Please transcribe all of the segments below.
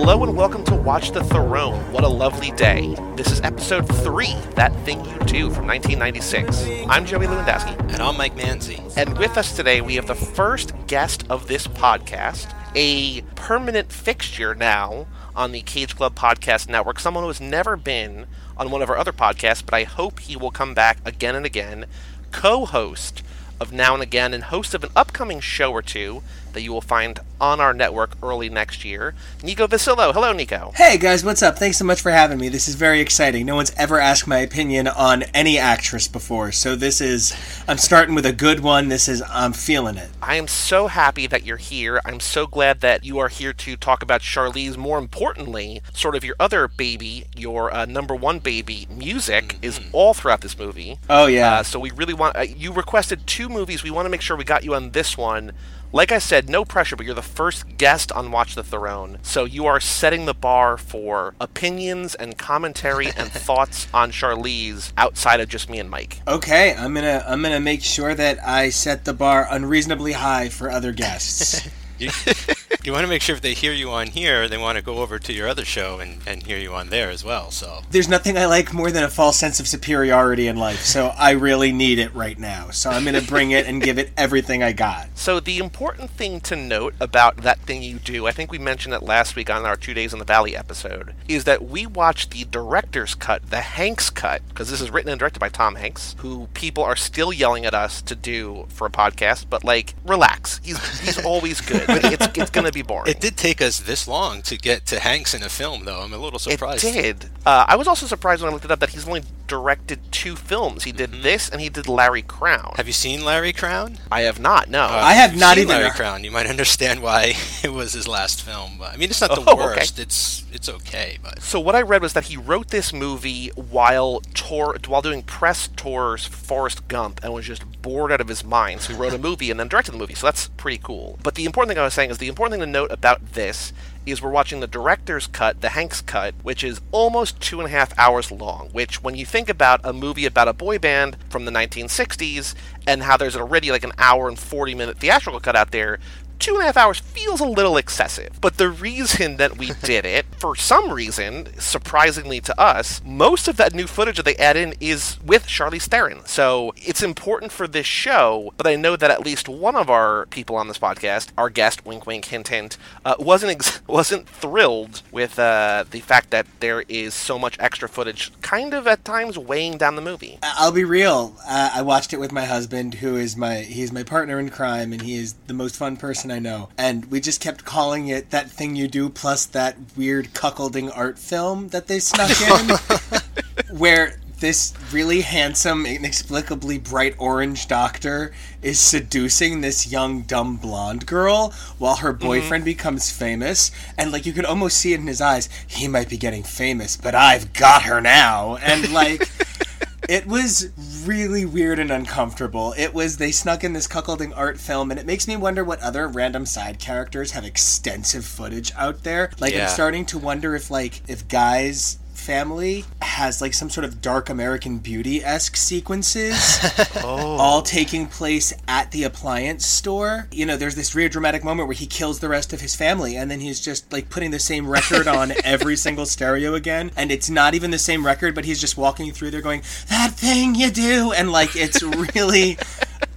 Hello and welcome to Watch the Throne. What a lovely day. This is episode 3, That Thing You Do from 1996. I'm Joey Lewandowski. And I'm Mike Manzi. And with us today, we have the first guest of this podcast, a permanent fixture now on the Cage Club Podcast Network, someone who has never been on one of our other podcasts, but I hope he will come back again and again. Co host of Now and Again and host of an upcoming show or two that you will find on our network early next year. Nico Vasillo. Hello, Nico. Hey guys, what's up? Thanks so much for having me. This is very exciting. No one's ever asked my opinion on any actress before, so this is I'm starting with a good one. This is I'm feeling it. I am so happy that you're here. I'm so glad that you are here to talk about Charlize. More importantly, sort of your other baby, your uh, number one baby, music mm-hmm. is all throughout this movie. Oh yeah. Uh, so we really want uh, you requested two movies. We want to make sure we got you on this one. Like I said, no pressure, but you're the first guest on Watch the Throne. So you are setting the bar for opinions and commentary and thoughts on Charlize outside of just me and Mike. Okay, I'm gonna I'm gonna make sure that I set the bar unreasonably high for other guests. you, you want to make sure if they hear you on here, they want to go over to your other show and, and hear you on there as well. So there's nothing I like more than a false sense of superiority in life. So I really need it right now. So I'm going to bring it and give it everything I got. So the important thing to note about that thing you do, I think we mentioned it last week on our Two Days in the Valley episode, is that we watched the director's cut, the Hanks cut, because this is written and directed by Tom Hanks, who people are still yelling at us to do for a podcast. But like, relax. He's he's always good but it's, it's going to be boring. It did take us this long to get to Hanks in a film, though. I'm a little surprised. It did. Uh, I was also surprised when I looked it up that he's only directed two films. He did mm-hmm. this and he did Larry Crowne. Have you seen Larry Crowne? I have not. No, uh, I have not even. Larry Crowne. You might understand why it was his last film. I mean, it's not the oh, worst. Okay. It's it's okay, but so what I read was that he wrote this movie while tour while doing press tours for Forrest Gump and was just bored out of his mind. So he wrote a movie and then directed the movie. So that's pretty cool. But the important thing I was saying is the important thing to note about this is we're watching the director's cut, the Hanks cut, which is almost two and a half hours long. Which, when you think about a movie about a boy band from the 1960s and how there's already like an hour and 40 minute theatrical cut out there, two and a half hours feels a little excessive. But the reason that we did it, for some reason, surprisingly to us, most of that new footage that they add in is with Charlize Theron. So it's important for this show, but I know that at least one of our people on this podcast, our guest, wink wink, hint hint, uh, wasn't ex- wasn't thrilled with uh, the fact that there is so much extra footage, kind of at times weighing down the movie. I'll be real. Uh, I watched it with my husband, who is my he's my partner in crime, and he is the most fun person person I know. And we just kept calling it that thing you do plus that weird cuckolding art film that they snuck in. where this really handsome, inexplicably bright orange doctor is seducing this young, dumb blonde girl while her mm-hmm. boyfriend mm-hmm. becomes famous. And, like, you could almost see it in his eyes. He might be getting famous, but I've got her now. And, like. It was really weird and uncomfortable. It was they snuck in this cuckolding art film, and it makes me wonder what other random side characters have extensive footage out there. Like yeah. I'm starting to wonder if like if guys family has like some sort of dark American Beauty esque sequences, oh. all taking place at the appliance store. You know, there's this real dramatic moment where he kills the rest of his family, and then he's just like putting the same record on every single stereo again, and it's not even the same record, but he's just walking through there going, "That thing you do," and like it's really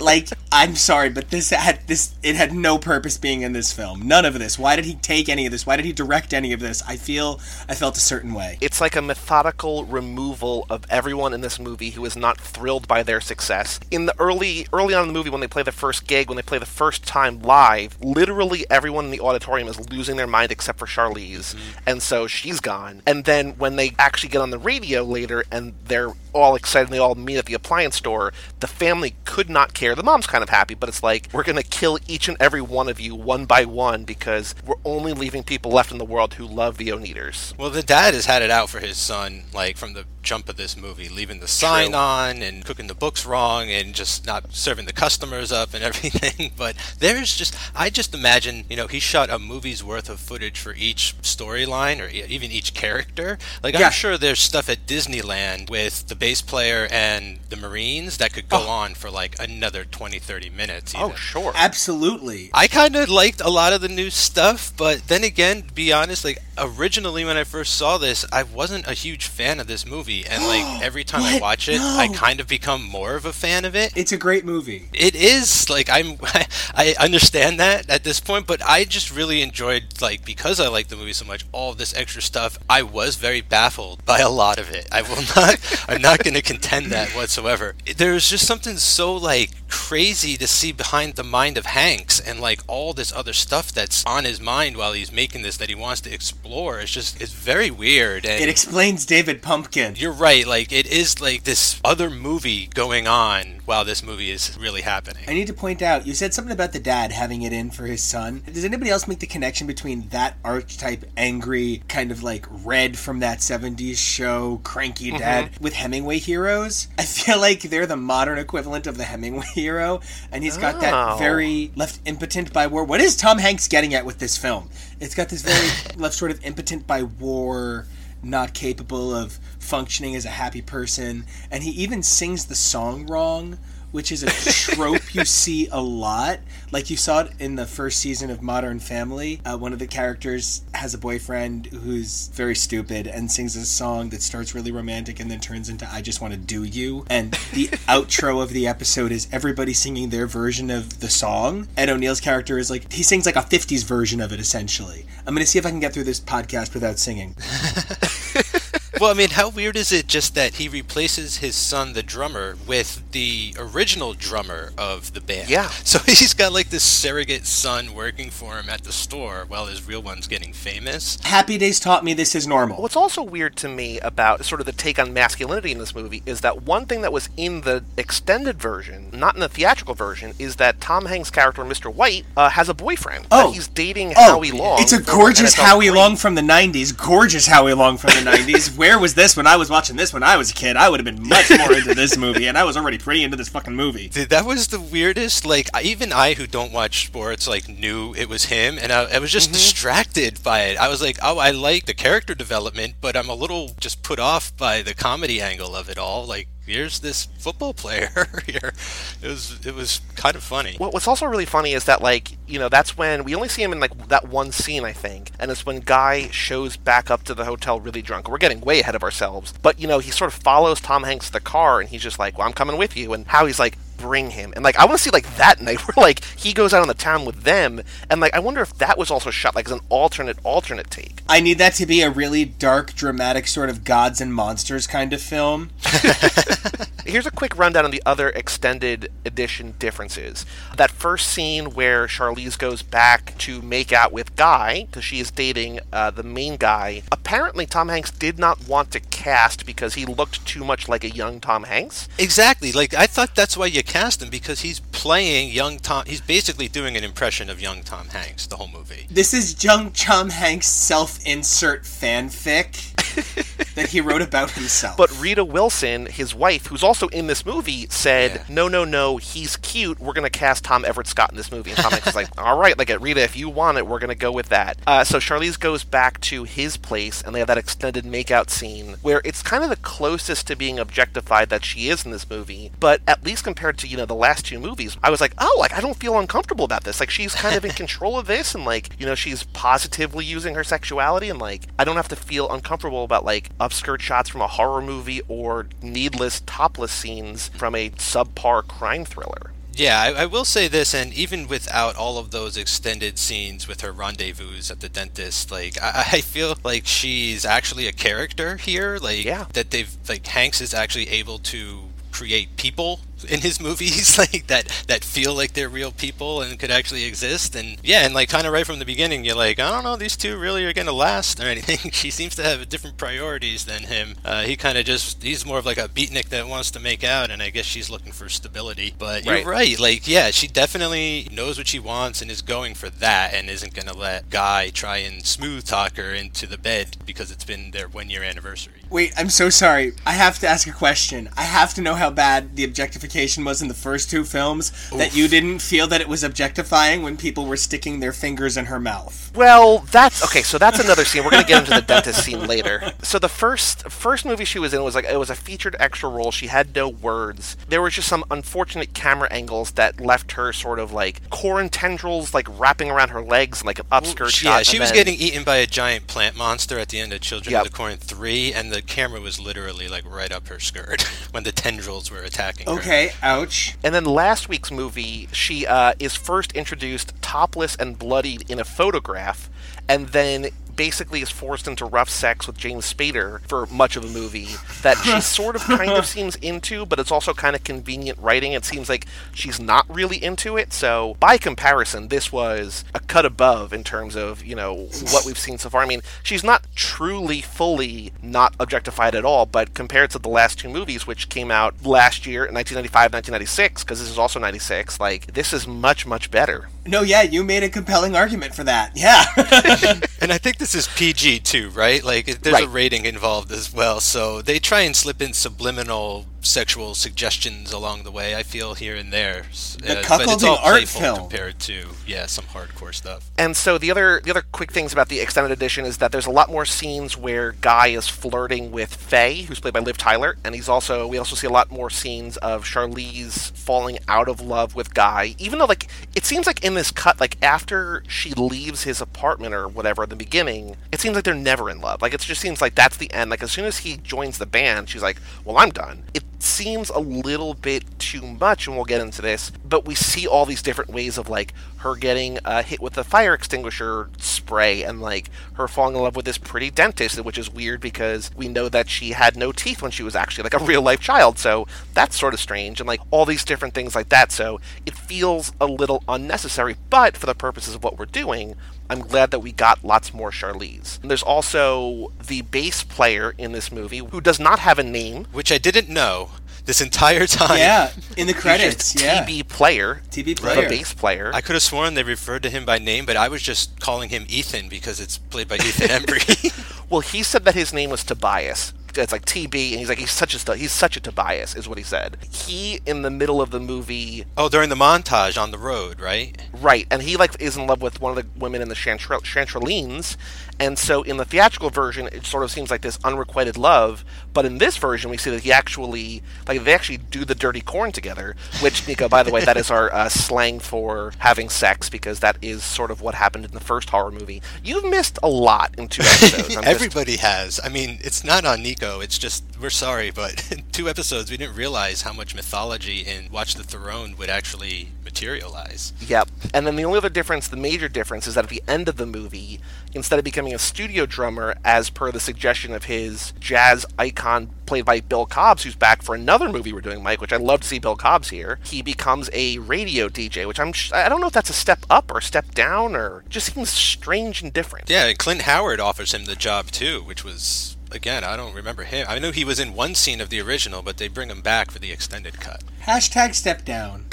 like I'm sorry, but this had this it had no purpose being in this film. None of this. Why did he take any of this? Why did he direct any of this? I feel I felt a certain way. It's like a methodical removal of everyone in this movie who is not thrilled by their success. In the early early on in the movie when they play the first gig, when they play the first time live, literally everyone in the auditorium is losing their mind except for Charlize. Mm-hmm. And so she's gone. And then when they actually get on the radio later and they're all excited and they all meet at the appliance store, the family could not care. The mom's kind of happy, but it's like, we're going to kill each and every one of you one by one because we're only leaving people left in the world who love the Oneders. Well, the dad has had it out for his son, like, from the jump of this movie, leaving the sign True. on and cooking the books wrong and just not serving the customers up and everything. But there's just, I just imagine, you know, he shot a movie's worth of footage for each storyline or even each character. Like, Yeah. I'm sure there's stuff at Disneyland with the bass player and the Marines that could go Oh. on for like another 20, 30 minutes. Oh, sure. Absolutely. I kind of liked a lot of the new stuff, but then again, to be honest, like originally when I first saw this, I wasn't a huge fan of this movie, and like every time I watch it, No. I kind of become more of a fan of it. It's a great movie. It is like I'm, I understand that at this point, but I just really enjoyed like because I like the movie so much, all this extra stuff. I was very baffled by a lot of it. I will not, I'm not going to contend that whatsoever. There's just something so like crazy to see behind the mind of Hanks and like all this other stuff that's on his mind while he's making this that he wants to explore. It's just it's very weird and It explains David Pumpkin. You're right. Like it is like this other movie going on while this movie is really happening. I need to point out, you said something about the dad having it in for his son. Does anybody else make the connection between that archetype, angry, kind of like red from that 70s show, cranky mm-hmm. dad, with Hemingway heroes? I feel like they're the modern equivalent of the Hemingway hero, and he's got Oh. that very left impotent by war. What is Tom Hanks getting at with this film? It's got this very left sort of impotent by war not capable of functioning as a happy person, and he even sings the song wrong, which is a trope you see a lot. Like you saw it in the first season of Modern Family. Uh, one of the characters has a boyfriend who's very stupid and sings a song that starts really romantic and then turns into "I Just Want to Do You." And the outro of the episode is everybody singing their version of the song. Ed O'Neill's character is like he sings like a '50s version of it essentially. I'm gonna see if I can get through this podcast without singing. well, I mean, how weird is it just that he replaces his son, the drummer, with the original drummer of the band? Yeah. So he's got like this surrogate son working for him at the store while his real one's getting famous. Happy Days taught me this is normal. What's also weird to me about sort of the take on masculinity in this movie is that one thing that was in the extended version, not in the theatrical version, is that Tom Hanks' character, Mr. White, uh, has a boyfriend. Oh. that he's dating Oh, Howie Long. it's a gorgeous Howie Great. Long from the '90s. Gorgeous Howie Long from the '90s. Where was this when I was watching this when I was a kid? I would have been much more into this movie, and I was already pretty into this fucking movie. Dude, that was the weirdest. Like, even I, who don't watch sports, like knew it was him, and I, I was just mm-hmm. distracted by it. I was like, oh, I like the character development, but I'm a little just put off by the comedy angle of it all. Like, here's this football player here. It was, it was kind of funny. What- What's also really funny is that, like, you know, that's when we only see him in like that one scene, I think, and it's when Guy shows back up to the hotel really drunk. We're getting way ahead of ourselves, but you know, he sort of follows Tom Hanks to the car, and he's just like, "Well, I'm coming with you," and how he's like. Bring him, and like I want to see like that night where like he goes out on the town with them, and like I wonder if that was also shot like as an alternate alternate take. I need that to be a really dark, dramatic sort of gods and monsters kind of film. Here's a quick rundown on the other extended edition differences. That first scene where Charlize goes back to make out with Guy, because she is dating uh, the main guy, apparently Tom Hanks did not want to cast because he looked too much like a young Tom Hanks. Exactly. Like, I thought that's why you cast him because he's playing young Tom. He's basically doing an impression of young Tom Hanks the whole movie. This is young Tom Hanks' self-insert fanfic that he wrote about himself. But Rita Wilson, his wife, who's also in this movie, said, Yeah. "No, no, no, he's cute. We're gonna cast Tom Everett Scott in this movie." And Tom Hanks is like, "All right, like Rita, if you want it, we're gonna go with that." Uh, so Charlize goes back to his place, and they have that extended makeout scene where it's kind of the closest to being objectified that she is in this movie. But at least compared to you know the last two movies, I was like, "Oh, like I don't feel uncomfortable about this. Like she's kind of in control of this, and like you know she's positively using her sexuality, and like I don't have to feel uncomfortable about like upskirt shots from a horror movie or needless topless scenes from a subpar crime thriller." Yeah, I, I will say this, and even without all of those extended scenes with her rendezvous at the dentist, like I, I feel like she's actually a character here. Like Yeah. that they've like Hanks is actually able to create people in his movies, like that that feel like they're real people and could actually exist. And yeah, and like kind of right from the beginning, you're like, I don't know, these two really are gonna last or anything. she seems to have different priorities than him. Uh, he kind of just he's more of like a beatnik that wants to make out, and I guess she's looking for stability. But you're Right. right, like yeah, she definitely knows what she wants and is going for that, and isn't gonna let Guy try and smooth talk her into the bed because it's been their one year anniversary. Wait, I'm so sorry. I have to ask a question. I have to know how bad the objectification was in the first two films that you didn't feel that it was objectifying when people were sticking their fingers in her mouth. Well, that's okay. So that's another scene. We're gonna get into the dentist scene later. So the first first movie she was in was like it was a featured extra role. She had no words. There was just some unfortunate camera angles that left her sort of like corn tendrils like wrapping around her legs, and like an upskirt shot. yeah, she was then- getting eaten by a giant plant monster at the end of Children Yep. of the Corn 3, and the camera was literally like right up her skirt when the tendrils were attacking her. Okay, ouch. And then last week's movie, she uh, is first introduced topless and bloodied in a photograph, and then basically is forced into rough sex with James Spader for much of the movie that she sort of kind of seems into, but it's also kind of convenient writing. It seems like she's not really into it. So by comparison, this was a cut above in terms of, you know, what we've seen so far. I mean, she's not truly fully not objectified at all, but compared to the last two movies, which came out last year, 1995, 1996, because this is also 96, like, this is much, much better. No, yeah, you made a compelling argument for that. Yeah. And I think this is PG too, right? Like there's a rating involved as well, so they try and slip in subliminal sexual suggestions along the way. I feel here and there, S- The uh, but it's all art playful film. compared to yeah some hardcore stuff. And so the other the other quick things about the extended edition is that there's a lot more scenes where Guy is flirting with Faye, who's played by Liv Tyler, and he's also we also see a lot more scenes of Charlize falling out of love with Guy. Even though like it seems like in this cut, like after she leaves his apartment or whatever at the beginning, it seems like they're never in love. Like it just seems like that's the end. Like as soon as he joins the band, she's like, "Well, I'm done." It seems a little bit too much, and we'll get into this. But we see all these different ways of like her getting uh, hit with the fire extinguisher spray, and like her falling in love with this pretty dentist, which is weird because we know that she had no teeth when she was actually like a real life child. So that's sort of strange, and like all these different things like that. So it feels a little unnecessary, but for the purposes of what we're doing, I'm glad that we got lots more Charlize. And there's also the bass player in this movie who does not have a name. Which I didn't know this entire time. yeah, in the He's credits. just Yeah. TB player, TB the player. bass player. I could have sworn they referred to him by name, but I was just calling him Ethan because it's played by Ethan Embry. Well, he said that his name was Tobias. It's like TB, and he's like he's such a he's such a Tobias, is what he said. He in the middle of the movie, oh, during the montage on the road, right? right? And he like is in love with one of the women in the Chantre- Chantrellines, and so in the theatrical version, it sort of seems like this unrequited love. But in this version, we see that he actually like they actually do the dirty corn together. Which Nico, by the way, that is our uh, slang for having sex because that is sort of what happened in the first horror movie. You've missed a lot in two episodes. I'm just- Everybody has. I mean, it's not on Nico. It's just we're sorry, but in two episodes we didn't realize how much mythology in Watch the Throne would actually materialize. Yep. And then the only other difference, the major difference, is that at the end of the movie, instead of becoming a studio drummer, as per the suggestion of his jazz icon played by Bill Cobbs, who's back for another movie we're doing, Mike, which I'd love to see Bill Cobbs here, he becomes a radio DJ, which I'm sh- I don't know if that's a step up or a step down or just seems strange and different. Yeah, Clint Howard offers him the job too, which was again I don't remember him. I know he was in one scene of the original, but they bring him back for the extended cut. Hashtag step down.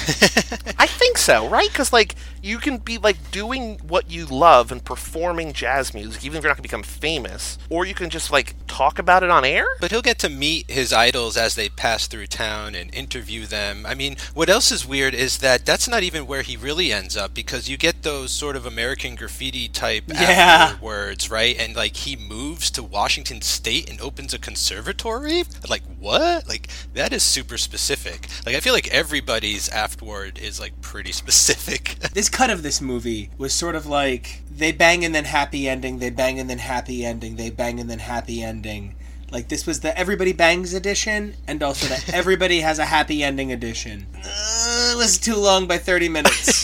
I think so, right? Because like you can be like doing what you love and performing jazz music, even if you're not gonna become famous, or you can just like talk about it on air. But he'll get to meet his idols as they pass through town and interview them. I mean, what else is weird is that that's not even where he really ends up because you get those sort of American graffiti type Yeah. afterwards, right? And like he moves to Washington State and opens a conservatory. Like what? Like that is super specific. Like I feel like everybody's afterward is like pretty specific. This cut of this movie was sort of like they bang and then happy ending, they bang and then happy ending, they bang and then happy ending. Like this was the everybody bangs edition, and also the everybody has a happy ending edition. Uh, it was too long by thirty minutes.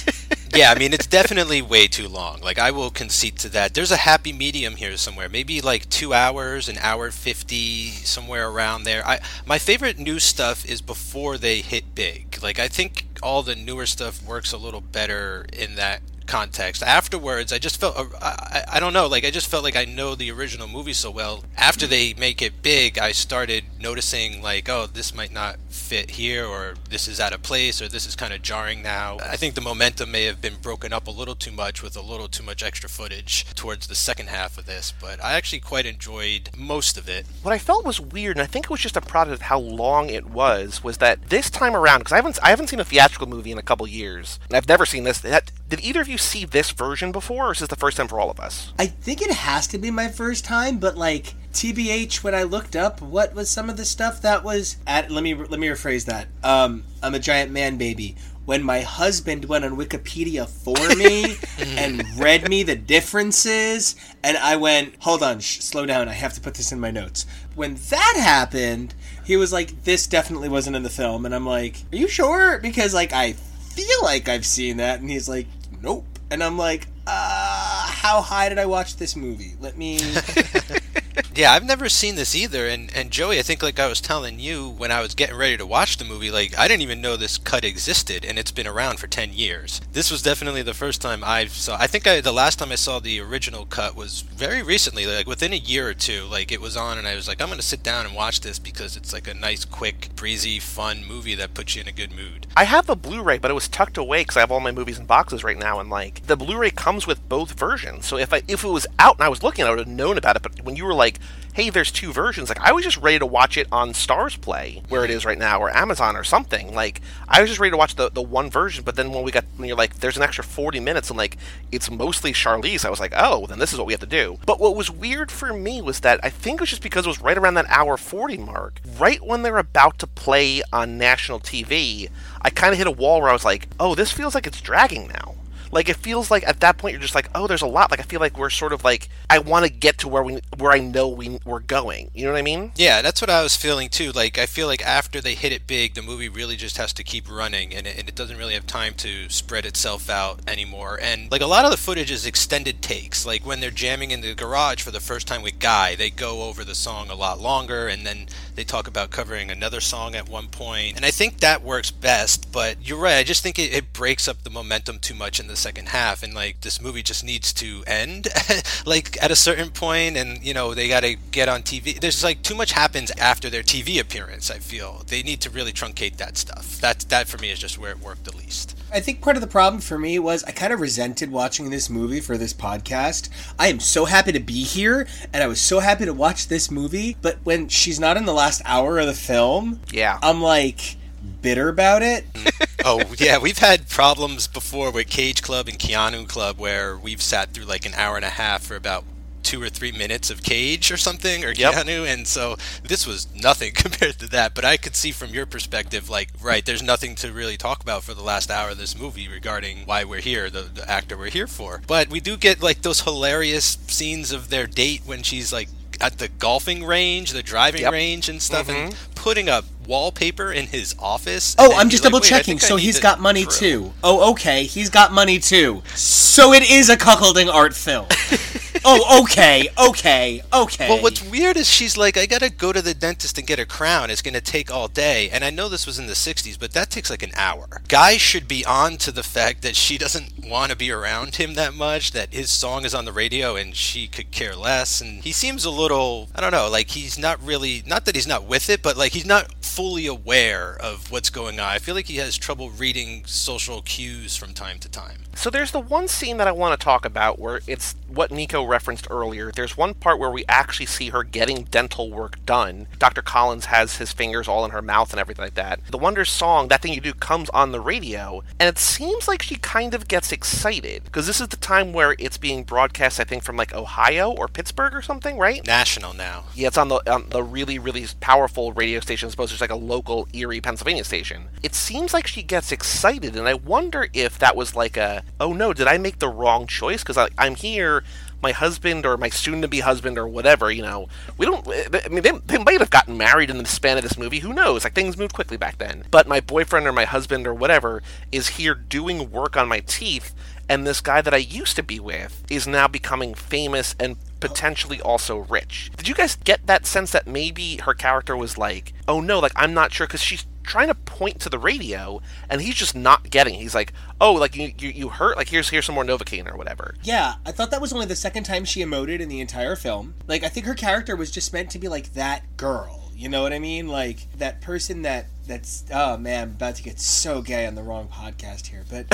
Yeah, I mean it's definitely way too long. Like I will concede to that. There's a happy medium here somewhere. Maybe like two hours, an hour fifty, somewhere around there. I my favorite new stuff is before they hit big. Like I think all the newer stuff works a little better in that context. Afterwards, I just felt uh, I, I don't know, like I just felt like I know the original movie so well. After they make it big, I started noticing like, oh, this might not fit here or this is out of place or this is kind of jarring now. I think the momentum may have been broken up a little too much with a little too much extra footage towards the second half of this, but I actually quite enjoyed most of it. What I felt was weird, and I think it was just a product of how long it was, was that this time around, because I haven't I haven't seen a theatrical movie in a couple years, and I've never seen this. That, did either of you see this version before, or is this the first time for all of us? I think it has to be my first time, but like TBH, when I looked up what was some of the stuff that was at, let me let me rephrase that. Um, I'm a giant man baby. When my husband went on Wikipedia for me and read me the differences, and I went, hold on, sh- slow down, I have to put this in my notes. When that happened, he was like, this definitely wasn't in the film, and I'm like, are you sure? Because like I feel like I've seen that, and he's like, nope, and I'm like, uh, how high did I watch this movie? Let me. Yeah, I've never seen this either. And, and Joey, I think like I was telling you when I was getting ready to watch the movie, like I didn't even know this cut existed, and it's been around for ten years. This was definitely the first time I saw. I think I, the last time I saw the original cut was very recently, like within a year or two. Like it was on, and I was like, I'm gonna sit down and watch this because it's like a nice, quick, breezy, fun movie that puts you in a good mood. I have a Blu-ray, but it was tucked away because I have all my movies in boxes right now, and like the Blu-ray comes with both versions. So if I if it was out and I was looking, I would have known about it. But when you were like, "Hey, there's two versions," like I was just ready to watch it on Starz Play, where it is right now, or Amazon or something. Like I was just ready to watch the the one version. But then when we got when you're like, "There's an extra 40 minutes," and like it's mostly Charlize, I was like, "Oh, then this is what we have to do." But what was weird for me was that I think it was just because it was right around that hour 40 mark, right when they're about to play on national TV. I kind of hit a wall where I was like, oh, this feels like it's dragging now. Like it feels like at that point you're just like, oh, there's a lot. Like I feel like we're sort of like I want to get to where we where I know we we're going. You know what I mean? Yeah, that's what I was feeling too. Like I feel like after they hit it big, the movie really just has to keep running, and it, and it doesn't really have time to spread itself out anymore. And like a lot of the footage is extended takes. Like when they're jamming in the garage for the first time with Guy, they go over the song a lot longer, and then they talk about covering another song at one point. And I think that works best. But you're right. I just think it, it breaks up the momentum too much in the second half and like this movie just needs to end like at a certain point and you know they got to get on TV there's like too much happens after their TV appearance I feel they need to really truncate that stuff that that for me is just where it worked the least I think part of the problem for me was I kind of resented watching this movie for this podcast. I am so happy to be here and I was so happy to watch this movie, but when she's not in the last hour of the film, Yeah. I'm like bitter about it. oh yeah we've had problems before with Cage Club and Keanu Club where we've sat through like an hour and a half for about two or three minutes of Cage or something or Yep. Keanu, and so this was nothing compared to that. But I could see from your perspective, like, right, there's nothing to really talk about for the last hour of this movie regarding why we're here, the, the actor we're here for. But we do get like those hilarious scenes of their date when she's like at the golfing range, the driving Yep. range, and stuff, and mm-hmm. putting up wallpaper in his office. Oh, I'm just like, double "Wait, checking. So he's got money drill." too. Oh, okay. He's got money too. So it is a cuckolding art film. oh, okay, okay, okay. Well, what's weird is she's like, I gotta go to the dentist and get a crown. It's gonna take all day. And I know this was in the 60s, but that takes like an hour. Guy should be on to the fact that she doesn't want to be around him that much, that his song is on the radio and she could care less. And he seems a little, I don't know, like he's not really, not that he's not with it, but like he's not fully aware of what's going on. I feel like he has trouble reading social cues from time to time. So there's the one scene that I want to talk about where it's what Nico referenced earlier. There's one part where we actually see her getting dental work done. Dr. Collins has his fingers all in her mouth and everything like that. The Wonders song, That Thing You Do, comes on the radio, and it seems like she kind of gets excited because this is the time where it's being broadcast, I think, from like Ohio or Pittsburgh or something, right? National now. Yeah, it's on the on the really really powerful radio station as opposed to just like a local Erie, Pennsylvania station. It seems like she gets excited, and I wonder if that was like a oh no, did I make the wrong choice? Because I'm here, my husband or my soon-to-be husband or whatever, you know, we don't. I mean, they, they might have gotten married in the span of this movie. Who knows? Like things moved quickly back then. But my boyfriend or my husband or whatever is here doing work on my teeth, and this guy that I used to be with is now becoming famous and potentially also rich. Did you guys get that sense that maybe her character was like, oh no, like I'm not sure because she's trying to point to the radio and he's just not getting. He's like, "Oh, like you you, you hurt? Like here's here's some more Novocaine or whatever." Yeah, I thought that was only the second time she emoted in the entire film. Like I think her character was just meant to be like that girl. You know what I mean? Like that person that that's oh man, I'm about to get so gay on the wrong podcast here, but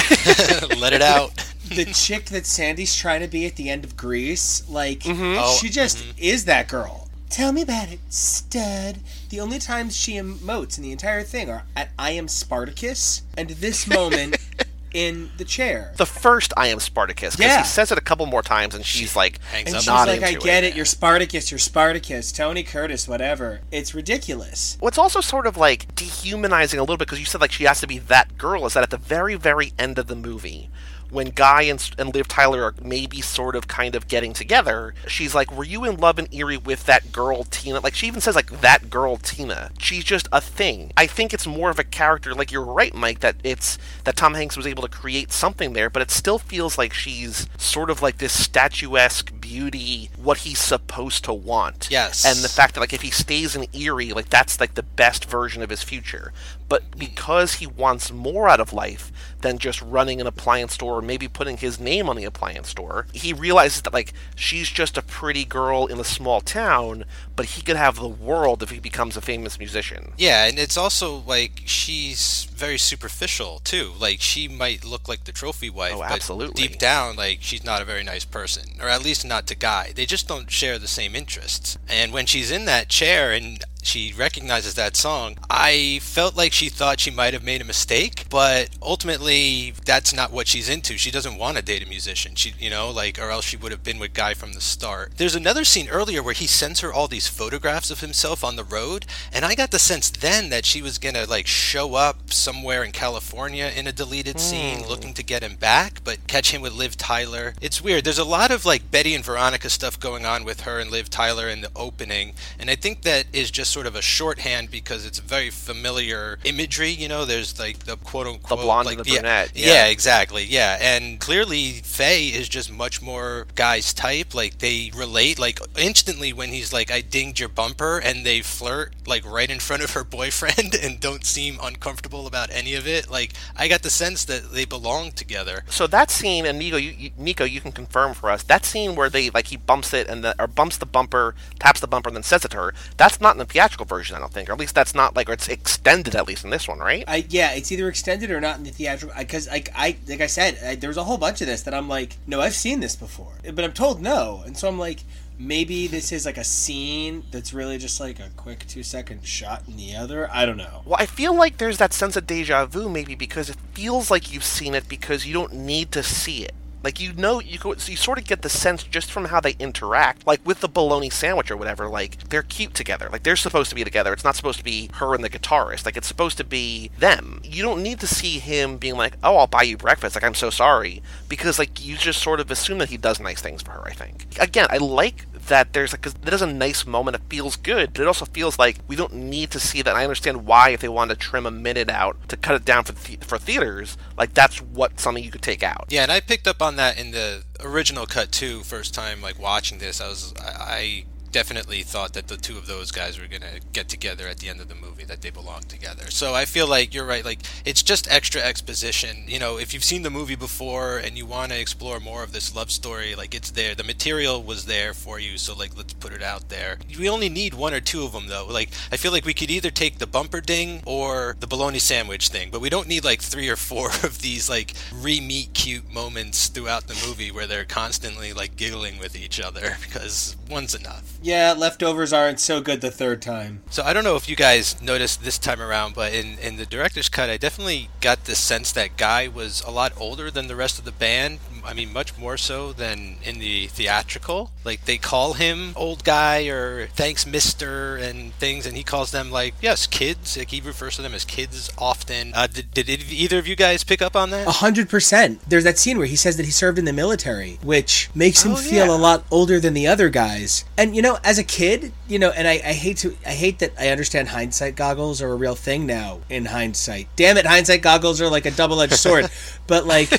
let it out. the chick that Sandy's trying to be at the end of Grease, like mm-hmm. Oh, she just mm-hmm. is that girl. Tell me about it, stud. The only times she emotes in the entire thing are at I am Spartacus and this moment in the chair. The first I am Spartacus because Yeah. he says it a couple more times and she's like hangs And up she's like, I get it. it. You're Spartacus. You're Spartacus. Tony Curtis. Whatever. It's ridiculous. What's also sort of like dehumanizing a little bit because you said like she has to be that girl is that at the very very end of the movie when Guy and, and Liv Tyler are maybe sort of kind of getting together, she's like, "Were you in love in Erie with that girl Tina?" Like she even says like that girl Tina. She's just a thing. I think it's more of a character. Like you're right, Mike, that it's that Tom Hanks was able to create something there, but it still feels like she's sort of like this statuesque beauty, what he's supposed to want. Yes. and the fact that like if he stays in Erie, like that's like the best version of his future. But mm. because he wants more out of life than just running an appliance store or maybe putting his name on the appliance store, he realizes that like she's just a pretty girl in a small town, but he could have the world if he becomes a famous musician. Yeah, and it's also like she's very superficial too. Like she might look like the trophy wife, Oh, but deep down, like she's not a very nice person, or at least not to Guy. They just don't share the same interests. And when she's in that chair and she recognizes that song, I felt like she thought she might have made a mistake, but ultimately that's not what she's into. She doesn't want to date a musician. She, you know, like or else she would have been with Guy from the start. There's another scene earlier where he sends her all these photographs of himself on the road, and I got the sense then that she was going to like show up somewhere in California in a deleted scene hmm. looking to get him back, but catch him with Liv Tyler. It's weird. There's a lot of like Betty and Veronica stuff going on with her and Liv Tyler in the opening, and I think that is just sort of a shorthand because it's very familiar imagery. You know, there's like the quote unquote blonde like and the yeah, brunette, Yeah, yeah. exactly. Yeah, and clearly Faye is just much more guy's type. Like they relate like instantly when he's like, "I dinged your bumper," and they flirt like right in front of her boyfriend and don't seem uncomfortable about any of it. Like I got the sense that they belong together. So that scene, and Nico, you, you, Nico, you can confirm for us that scene where they like he bumps it and the, or bumps the bumper, taps the bumper, and then says it to her. That's not in the theatrical version, I don't think, or at least that's not like, or it's extended at least in this one, right? I yeah, it's either extended or not in the theatrical. Because like I like I said, I, there was a whole bunch of this that I'm like, no, I've seen this before, but I'm told no, and so I'm like, maybe this is like a scene that's really just like a quick two second shot in the other. I don't know. Well, I feel like there's that sense of deja vu, maybe because it feels like you've seen it because you don't need to see it. Like you know, you go, so you sort of get the sense just from how they interact, like with the bologna sandwich or whatever. Like they're cute together. Like they're supposed to be together. It's not supposed to be her and the guitarist. Like it's supposed to be them. You don't need to see him being like, "Oh, I'll buy you breakfast." Like I'm so sorry, because like you just sort of assume that he does nice things for her. I think. Again, I like that there's like cause that is a nice moment. It feels good, but it also feels like we don't need to see that. I understand why if they wanted to trim a minute out to cut it down for for theaters, like that's what something you could take out. Yeah, and I picked up on that in the original cut too. First time like watching this, I was I, I definitely thought that the two of those guys were gonna get together at the end of the movie, that they belong together. So I feel like you're right. Like it's just extra exposition. You know, if you've seen the movie before and you want to explore more of this love story, like it's there. The material was there for you. So like let's put it out there. We only need one or two of them though. Like I feel like we could either take the bumper ding or the bologna sandwich thing, but we don't need like three or four of these like re-meet cute moments throughout the movie where they're constantly like giggling with each other because one's enough. Yeah, leftovers aren't so good the third time. So I don't know if you guys noticed this time around, but in, in the director's cut, I definitely got the sense that Guy was a lot older than the rest of the band. I mean, much more so than in the theatrical. Like they call him old guy or thanks Mister and things, and he calls them like yes kids. Like he refers to them as kids often. Uh, did, did either of you guys pick up on that? A hundred percent. There's that scene where he says that he served in the military, which makes him Oh, feel yeah. a lot older than the other guys. And you know, as a kid, you know, and I, I hate to, I hate that I understand hindsight goggles are a real thing now. In hindsight, damn it, hindsight goggles are like a double-edged sword. but like.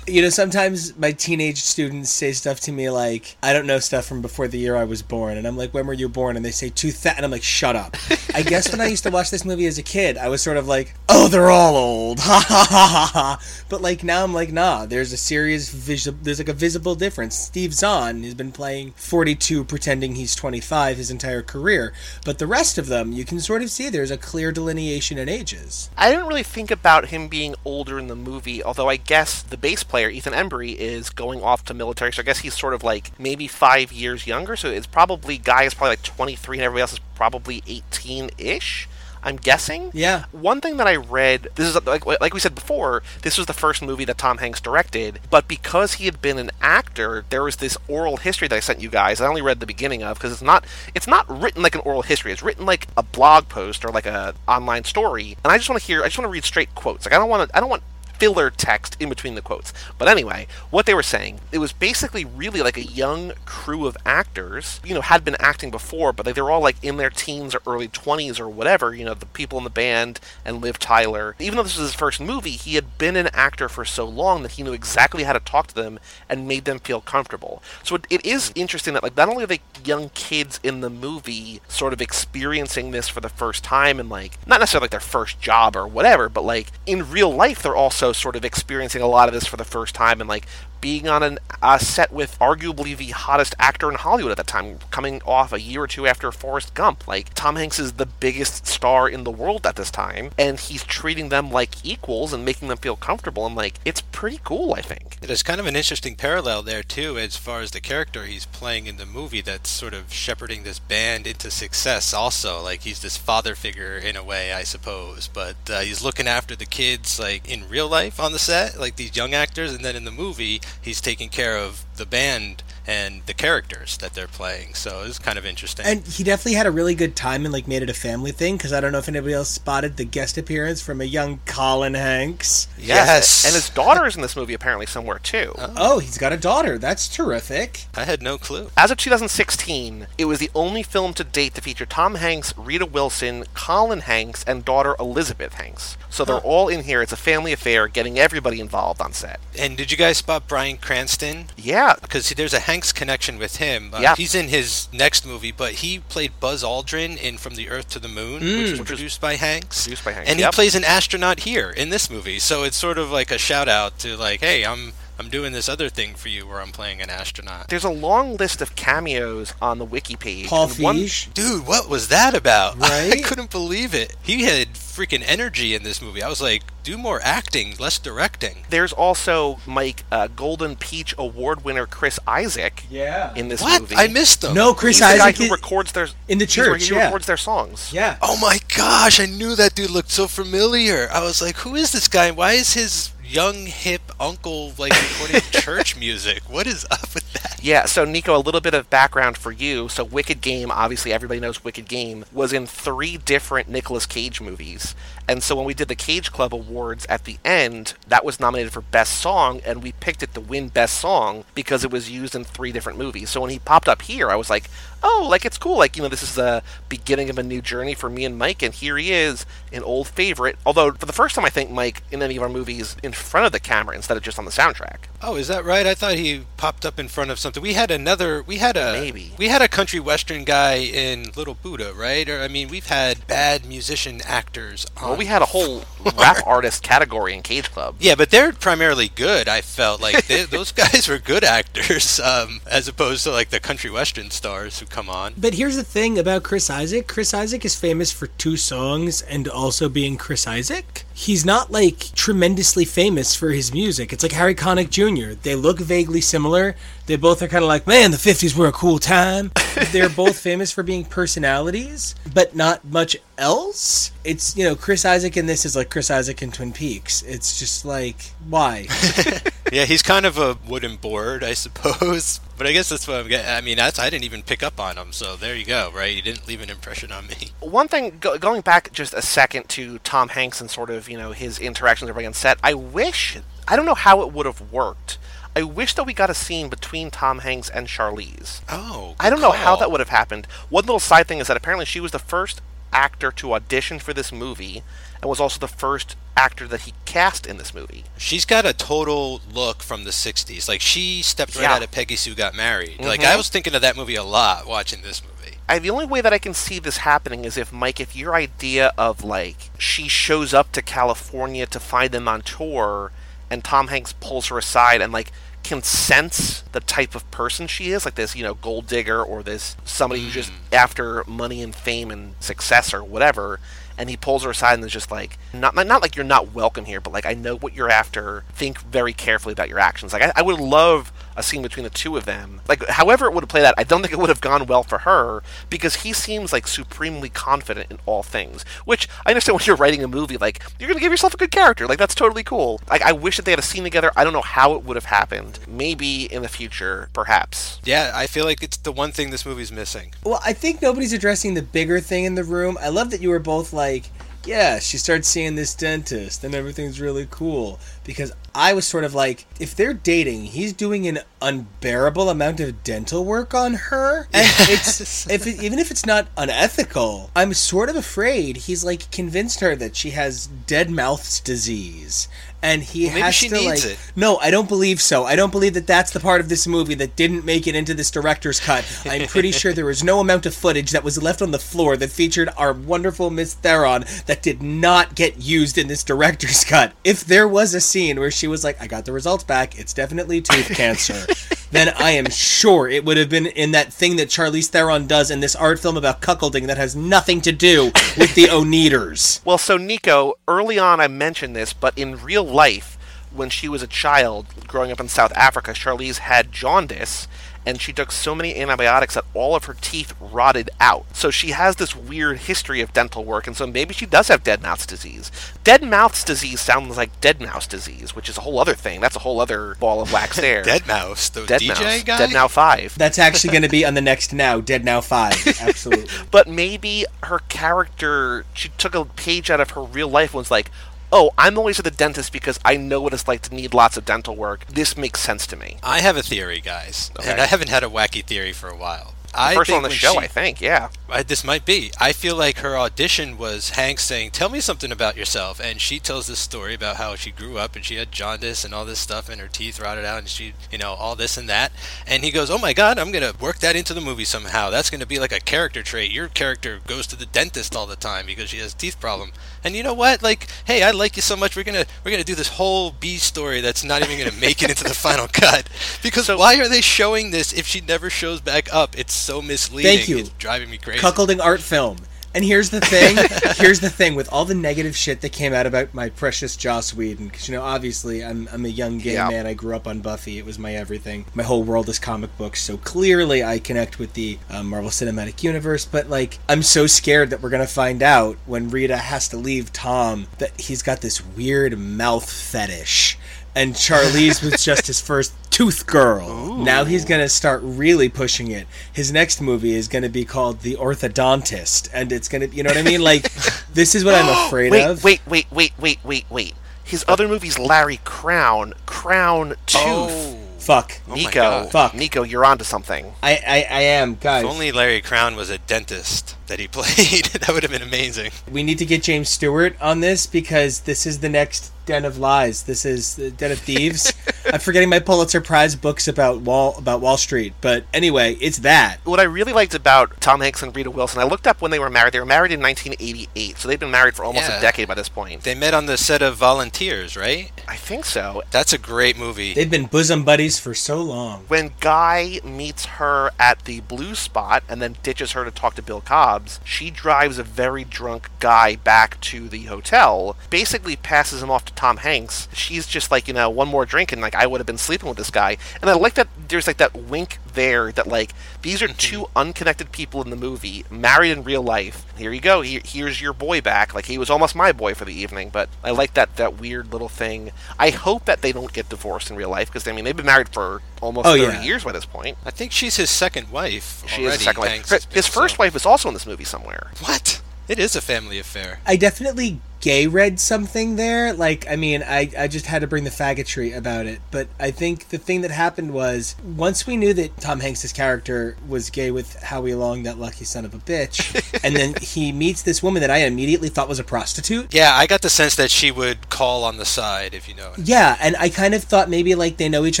You know, sometimes my teenage students say stuff to me like, I don't know stuff from before the year I was born. And I'm like, when were you born? And they say, 2000. And I'm like, shut up. I guess when I used to watch this movie as a kid, I was sort of like, oh, they're all old. Ha ha ha ha ha. But like now I'm like, nah, there's a serious, visual, there's like a visible difference. Steve Zahn has been playing 42 pretending he's 25 his entire career. But the rest of them, you can sort of see there's a clear delineation in ages. I didn't really think about him being older in the movie, although I guess the player, Ethan Embry, is going off to military, so I guess he's sort of like maybe five years younger, so it's probably, Guy is probably like 23 and everybody else is probably 18 ish. I'm guessing. Yeah. One thing that I read, this is like like we said before, this was the first movie that Tom Hanks directed, but because he had been an actor, there was this oral history that I sent you guys. I only read the beginning of because it's not it's not written like an oral history. It's written like a blog post or like a online story. And I just want to hear I just want to read straight quotes. Like I don't want to I don't want filler text in between the quotes. But anyway, what they were saying, it was basically really like a young crew of actors, you know, had been acting before, but they were all like in their teens or early 20s or whatever, you know, the people in the band and Liv Tyler. Even though this was his first movie, he had been an actor for so long that he knew exactly how to talk to them and made them feel comfortable. So it, it is interesting that like not only are they young kids in the movie sort of experiencing this for the first time and like not necessarily like their first job or whatever, but like in real life they're also sort of experiencing a lot of this for the first time and like being on an, a set with arguably the hottest actor in Hollywood at the time, coming off a year or two after Forrest Gump. Like, Tom Hanks is the biggest star in the world at this time, and he's treating them like equals and making them feel comfortable. And, like, it's pretty cool, I think. There's kind of an interesting parallel there too, as far as the character he's playing in the movie that's sort of shepherding this band into success. Also, like he's this father figure in a way, I suppose, but uh, he's looking after the kids like in real life on the set, like these young actors, and then in the movie he's taking care of the band and the characters that they're playing. So it's kind of interesting. And he definitely had a really good time and like made it a family thing because I don't know if anybody else spotted the guest appearance from a young Colin Hanks. Yes. And his daughter is in this movie apparently somewhere, too. Uh-huh. Oh, he's got a daughter. That's terrific. I had no clue. As of 2016, it was the only film to date to feature Tom Hanks, Rita Wilson, Colin Hanks, and daughter Elizabeth Hanks. So they're all in here. It's a family affair, getting everybody involved on set. And did you guys spot Bryan Cranston? Yeah, because there's a Hanks connection with him. Uh, Yeah. He's in his next movie, but he played Buzz Aldrin in From the Earth to the Moon, which was produced by Hanks. produced by Hanks, And yep. he plays an astronaut here in this movie. So it's sort of like a shout out to like, hey, I'm I'm doing this other thing for you where I'm playing an astronaut. there's a long list of cameos on the wiki page. Paul and one- Feig. Dude, what was that about? I couldn't believe it. He had freaking energy in this movie. I was like, do more acting, less directing. There's also Mike uh, Golden Peach Award winner Chris Isaak Yeah. in this What? movie. I missed him. No, Chris He's the guy Isaak. who is- records their in the he's where church, He yeah. records their songs. yeah. Oh my gosh, I knew that dude looked so familiar. I was like, who is this guy? Why is his young hip uncle like recording church music? What is up with that? Yeah, so Nico, a little bit of background for you. So Wicked Game, obviously everybody knows Wicked Game, was in three different Nicolas Cage movies. And so when we did the Cage Club Awards at the end, that was nominated for Best Song, and we picked it to win Best Song because it was used in three different movies. So when he popped up here, I was like, oh, like it's cool. Like, you know, this is the beginning of a new journey for me and Mike, and here he is, an old favorite. Although, for the first time, I think Mike, in any of our movies, in front of the camera instead of just on the soundtrack. Oh, is that right? I thought he popped up in front of something. We had another. We had a Maybe. We had a country western guy in Little Buddha, right? Or I mean, we've had bad musician actors. On Well, we had a whole rap artist category in Cage Club. Yeah, but they're primarily good. I felt like they, those guys were good actors, um, as opposed to like the country western stars who come on. But here's the thing about Chris Isaak. Chris Isaak is famous for two songs and also being Chris Isaak. He's not like tremendously famous for his music. It's like Harry Connick Jr. They look vaguely similar. They both are kind of like, man, the 50s were a cool time. They're both famous for being personalities, but not much else. It's, you know, Chris Isaak in this is like Chris Isaak in Twin Peaks. It's just like, why? yeah, he's kind of a wooden board, I suppose. But I guess that's what I'm getting. I mean, that's I didn't even pick up on him, so there you go, right? He didn't leave an impression on me. One thing, go, going back just a second to Tom Hanks and sort of, you know, his interactions with everybody on set, I wish, I don't know how it would have worked. I wish that we got a scene between Tom Hanks and Charlize. Oh, I don't know how that would have happened. One little side thing is that apparently she was the first actor to audition for this movie and was also the first actor that he cast in this movie. She's got a total look from the '60s. Like she stepped right Yeah. out of Peggy Sue Got Married. Like Mhm. I was thinking of that movie a lot watching this movie. I, the only way that I can see this happening is if Mike, if your idea of like she shows up to California to find them on tour, and Tom Hanks pulls her aside and like can sense the type of person she is, like this, you know, gold digger or this somebody who's just after money and fame and success or whatever. And he pulls her aside and is just like, not not like you're not welcome here, but like I know what you're after. Think very carefully about your actions. Like I, I would love a scene between the two of them. Like, however it would have played out, I don't think it would have gone well for her because he seems like supremely confident in all things. Which I understand when you're writing a movie, like you're gonna give yourself a good character. Like that's totally cool. Like I wish that they had a scene together. I don't know how it would have happened. Maybe in the future, perhaps. Yeah, I feel like it's the one thing this movie's missing. Well, I think nobody's addressing the bigger thing in the room. I love that you were both like, yeah, she starts seeing this dentist and everything's really cool. Because I was sort of like, if they're dating, he's doing an unbearable amount of dental work on her. And it's if it, even if it's not unethical, I'm sort of afraid he's like convinced her that she has dead mouth's disease. And he Well, has to like it. no, I don't believe so. I don't believe that that's the part of this movie that didn't make it into this director's cut. I'm pretty sure there was no amount of footage that was left on the floor that featured our wonderful Miss Theron that did not get used in this director's cut. If there was a scene where she was like, I got the results back, it's definitely tooth cancer, then I am sure it would have been in that thing that Charlize Theron does in this art film about cuckolding that has nothing to do with the Oneders. Well, so Nico, early on I mentioned this, but in real life, when she was a child growing up in South Africa, Charlize had jaundice, and she took so many antibiotics that all of her teeth rotted out. So she has this weird history of dental work, and so maybe she does have dead mouse disease. Dead mouse disease sounds like dead mouse disease, which is a whole other thing. That's a whole other ball of wax there. Deadmau5, the Dead DJ mouse. guy. Dead Now Five. That's actually going to be on the next Now, Dead Now 5. Absolutely. but maybe her character she took a page out of her real life and was like oh i'm always at the dentist because i know what it's like to need lots of dental work this makes sense to me I have a theory, guys, Okay. and I haven't had a wacky theory for a while. I first think one on the show she- i think yeah I, this might be. I feel like her audition was Hank saying, "Tell me something about yourself," and she tells this story about how she grew up and she had jaundice and all this stuff, and her teeth rotted out, and she, you know, all this and that. And he goes, "Oh my God, I'm gonna work that into the movie somehow. That's gonna be like a character trait. Your character goes to the dentist all the time because she has a teeth problem." And you know what? Like, hey, I like you so much. We're gonna we're gonna do this whole B story that's not even gonna make it into the final cut. Because why are they showing this if she never shows back up? It's so misleading. Thank you. It's driving me crazy. cuckolding art film. And here's the thing. here's the thing with all the negative shit that came out about my precious Joss Whedon, because you know, obviously, I'm I'm a young gay Yeah. man. I grew up on Buffy. It was my everything. My whole world is comic books. So clearly, I connect with the uh, Marvel Cinematic Universe. But like, I'm so scared that we're gonna find out when Rita has to leave Tom that he's got this weird mouth fetish. And Charlize was just his first tooth girl. Now he's going to start really pushing it. His next movie is going to be called The Orthodontist. And it's going to, you know what I mean? Like, this is what I'm afraid wait of. wait wait wait wait wait wait his other movie's Larry Crowne crown tooth Oh. Fuck. Oh nico God. Fuck. nico you're onto something I, I, I am. Guys, If only Larry Crowne was a dentist that he played, that would have been amazing. we need to get James Stewart on this because this is the next Den of Lies. This is the Den of Thieves. I'm forgetting my Pulitzer Prize books about Wall about Wall Street. But anyway, it's that. what I really liked about Tom Hanks and Rita Wilson, I looked up when they were married. They were married in 1988, so they've been married for almost Yeah. a decade by this point. They met on the set of Volunteers, right? I think so. That's a great movie. They've been bosom buddies for so long. When Guy meets her at the Blue Spot and then ditches her to talk to Bill Cobb, She drives a very drunk guy back to the hotel, basically passes him off to Tom Hanks. She's just like, you know, one more drink and like I would have been sleeping with this guy. And I like that there's like that wink there that like these are mm-hmm. two unconnected people in the movie, married in real life. Here you go. Here, here's your boy back. Like he was almost my boy for the evening, but I like that that weird little thing. I hope that they don't get divorced in real life because I mean they've been married for almost Oh, 30 yeah. years by this point. I think she's his second wife. She already, is the second wife. His, his first so- wife is also in this movie somewhere. What? It is a family affair. I definitely gay read something there. Like, I mean, I, I just had to bring the faggotry about it. But I think the thing that happened was once we knew that Tom Hanks' character was gay with Howie Long, that lucky son of a bitch, and then he meets this woman that I immediately thought was a prostitute. Yeah, I got the sense that she would call on the side, if you know. it. Yeah, and I kind of thought maybe like they know each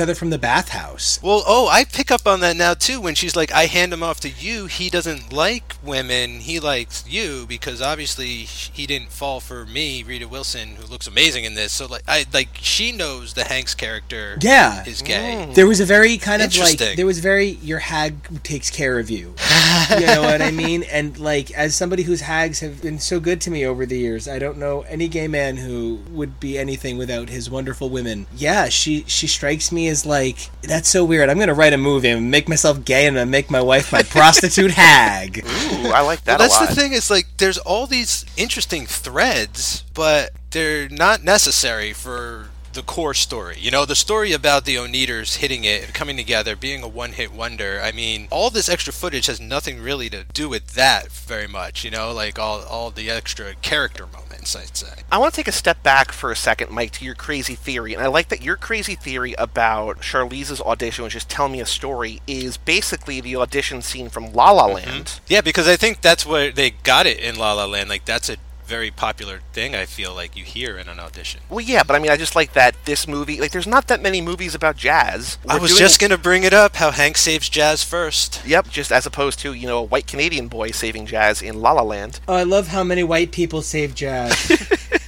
other from the bathhouse. Well, oh, I pick up on that now too. When she's like, "I hand him off to you," he doesn't like women. He likes you because obviously he didn't fall for me, Rita Wilson, who looks amazing in this. So like, I like she knows the Hanks character Yeah. is gay. Hmm. There was a very kind of like there was very your hag takes care of you. you know what I mean? And like as somebody whose hags have been so good to me over the years, I don't know any gay man who would be anything without his wonderful women. Yeah, she she strikes me as like that's so weird. I'm gonna write a movie and make myself gay and make my wife my prostitute hag. Ooh, I like that Well, that's a lot. the thing. Is like there's all these interesting threads, but they're not necessary for the core story. You know, the story about the Oneders hitting it, coming together, being a one-hit wonder. I mean, all this extra footage has nothing really to do with that very much. You know, like all all the extra character moments. I'd say. I want to take a step back for a second, Mike, to your crazy theory. And I like that your crazy theory about Charlize's audition, which is tell me a story, is basically the audition scene from La La mm-hmm. Land. Yeah, because I think that's where they got it in La La Land. Like that's a very popular thing. I feel like you hear in an audition. Well, yeah, but I mean, I just like that this movie, like, there's not that many movies about jazz. I We're was doing- just gonna bring it up how Hank saves jazz first. Yep, just as opposed to, you know, a white Canadian boy saving jazz in La La Land. Oh, I love how many white people save jazz.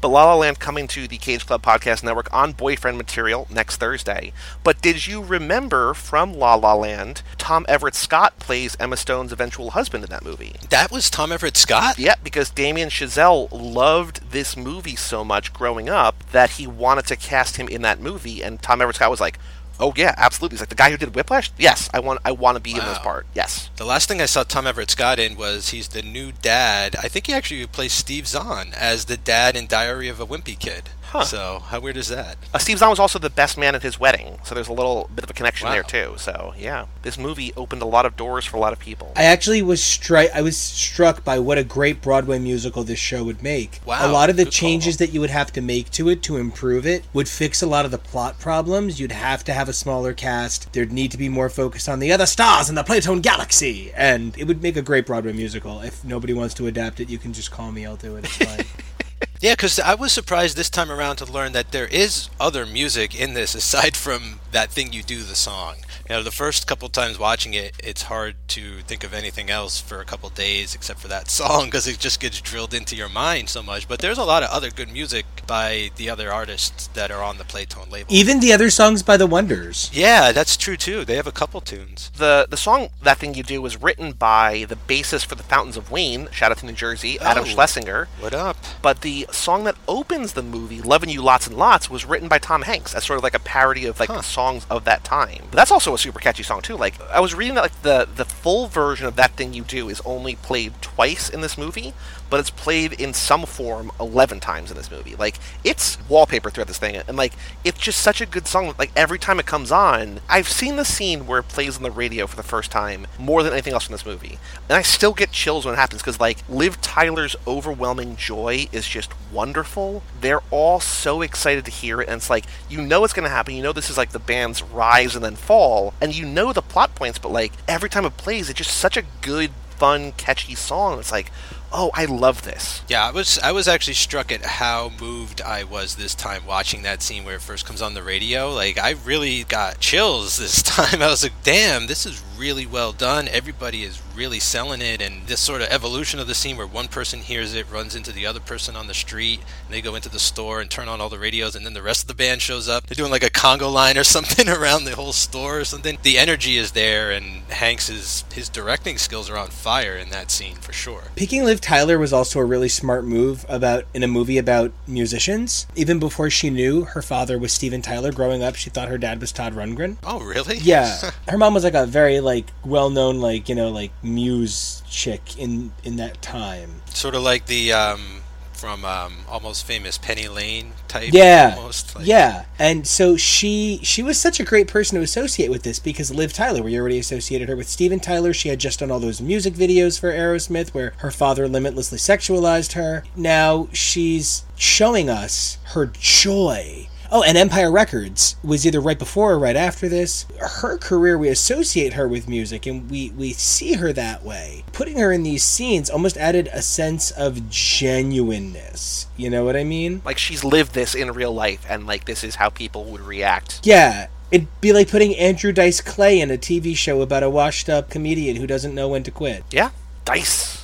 But La La Land coming to the Cage Club Podcast Network on boyfriend material next Thursday. But did you remember from La La Land, Tom Everett Scott plays Emma Stone's eventual husband in that movie? That was Tom Everett Scott. Yep, because Damien Chazelle loved this movie so much growing up that he wanted to cast him in that movie, and Tom Everett Scott was like, "Oh yeah, absolutely." He's like, "The guy who did Whiplash? Yes, I want, I want to be in this part. Yes." The last thing I saw Tom Everett Scott in was he's the new dad. I think he actually plays Steve Zahn as the dad in Diary of a Wimpy Kid. Huh. So how weird is that? Uh, Steve Zahn was also the best man at his wedding, so there's a little bit of a connection Wow. there too. So yeah, this movie opened a lot of doors for a lot of people. I actually was stri- I was struck by what a great Broadway musical this show would make. Wow, a lot of the good changes that you would have to make to it to improve it would fix a lot of the plot problems. You'd have to have a smaller cast. There'd need to be more focus on the other stars in the Playtone galaxy, and it would make a great Broadway musical. If nobody wants to adapt it, you can just call me. I'll do it. It's fine. Yeah, because I was surprised this time around to learn that there is other music in this aside from that thing you do the song. You know, the first couple times watching it, it's hard to think of anything else for a couple days except for that song because it just gets drilled into your mind so much. But there's a lot of other good music by the other artists that are on the Playtone label. Even the other songs by the Wonders. yeah, that's true too. They have a couple tunes. the the song that thing you do was written by the bassist for the Fountains of Wayne, shout out to New Jersey, Adam Oh. Schlesinger. What up? But the song that opens the movie, "Loving You Lots and Lots," was written by Tom Hanks as sort of like a parody of like Huh. the songs of that time. But that's also a super catchy song too. Like I was reading that like the the full version of that thing you do is only played twice in this movie, but it's played in some form eleven times in this movie. Like it's wallpaper throughout this thing, and like it's just such a good song. Like every time it comes on, I've seen the scene where it plays on the radio for the first time more than anything else in this movie, and I still get chills when it happens because like Liv Tyler's overwhelming joy is just wonderful. They're all so excited to hear it, and it's like you know it's going to happen. You know this is like the band's rise and then fall, and you know the plot points, but like every time it plays, it's just such a good, fun, catchy song. It's like, oh, I love this. Yeah, I was I was actually struck at how moved I was this time watching that scene where it first comes on the radio. Like I really got chills this time. I was like, "Damn, this is really well done. Everybody is really selling it, and this sort of evolution of the scene where one person hears it, runs into the other person on the street, and they go into the store and turn on all the radios, and then the rest of the band shows up. They're doing like a Congo line or something around the whole store or something. The energy is there, and Hanks's his directing skills are on fire in that scene for sure. Picking Liv Tyler was also a really smart move about in a movie about musicians. Even before she knew her father was Steven Tyler growing up, she thought her dad was Todd Rundgren. Oh, really? Yeah. her mom was like a very like well-known like, you know, like muse chick in in that time. Sort of like the um from um, almost famous Penny Lane type. Yeah, almost, like. yeah. And so she she was such a great person to associate with this because Liv Tyler, we already associated her with Steven Tyler. She had just done all those music videos for Aerosmith where her father limitlessly sexualized her. Now she's showing us her joy Oh, and Empire Records was either right before or right after this. Her career, we associate her with music and we, we see her that way. Putting her in these scenes almost added a sense of genuineness. You know what I mean? Like she's lived this in real life and like this is how people would react. Yeah. It'd be like putting Andrew Dice Clay in a TV show about a washed up comedian who doesn't know when to quit. Yeah. Dice.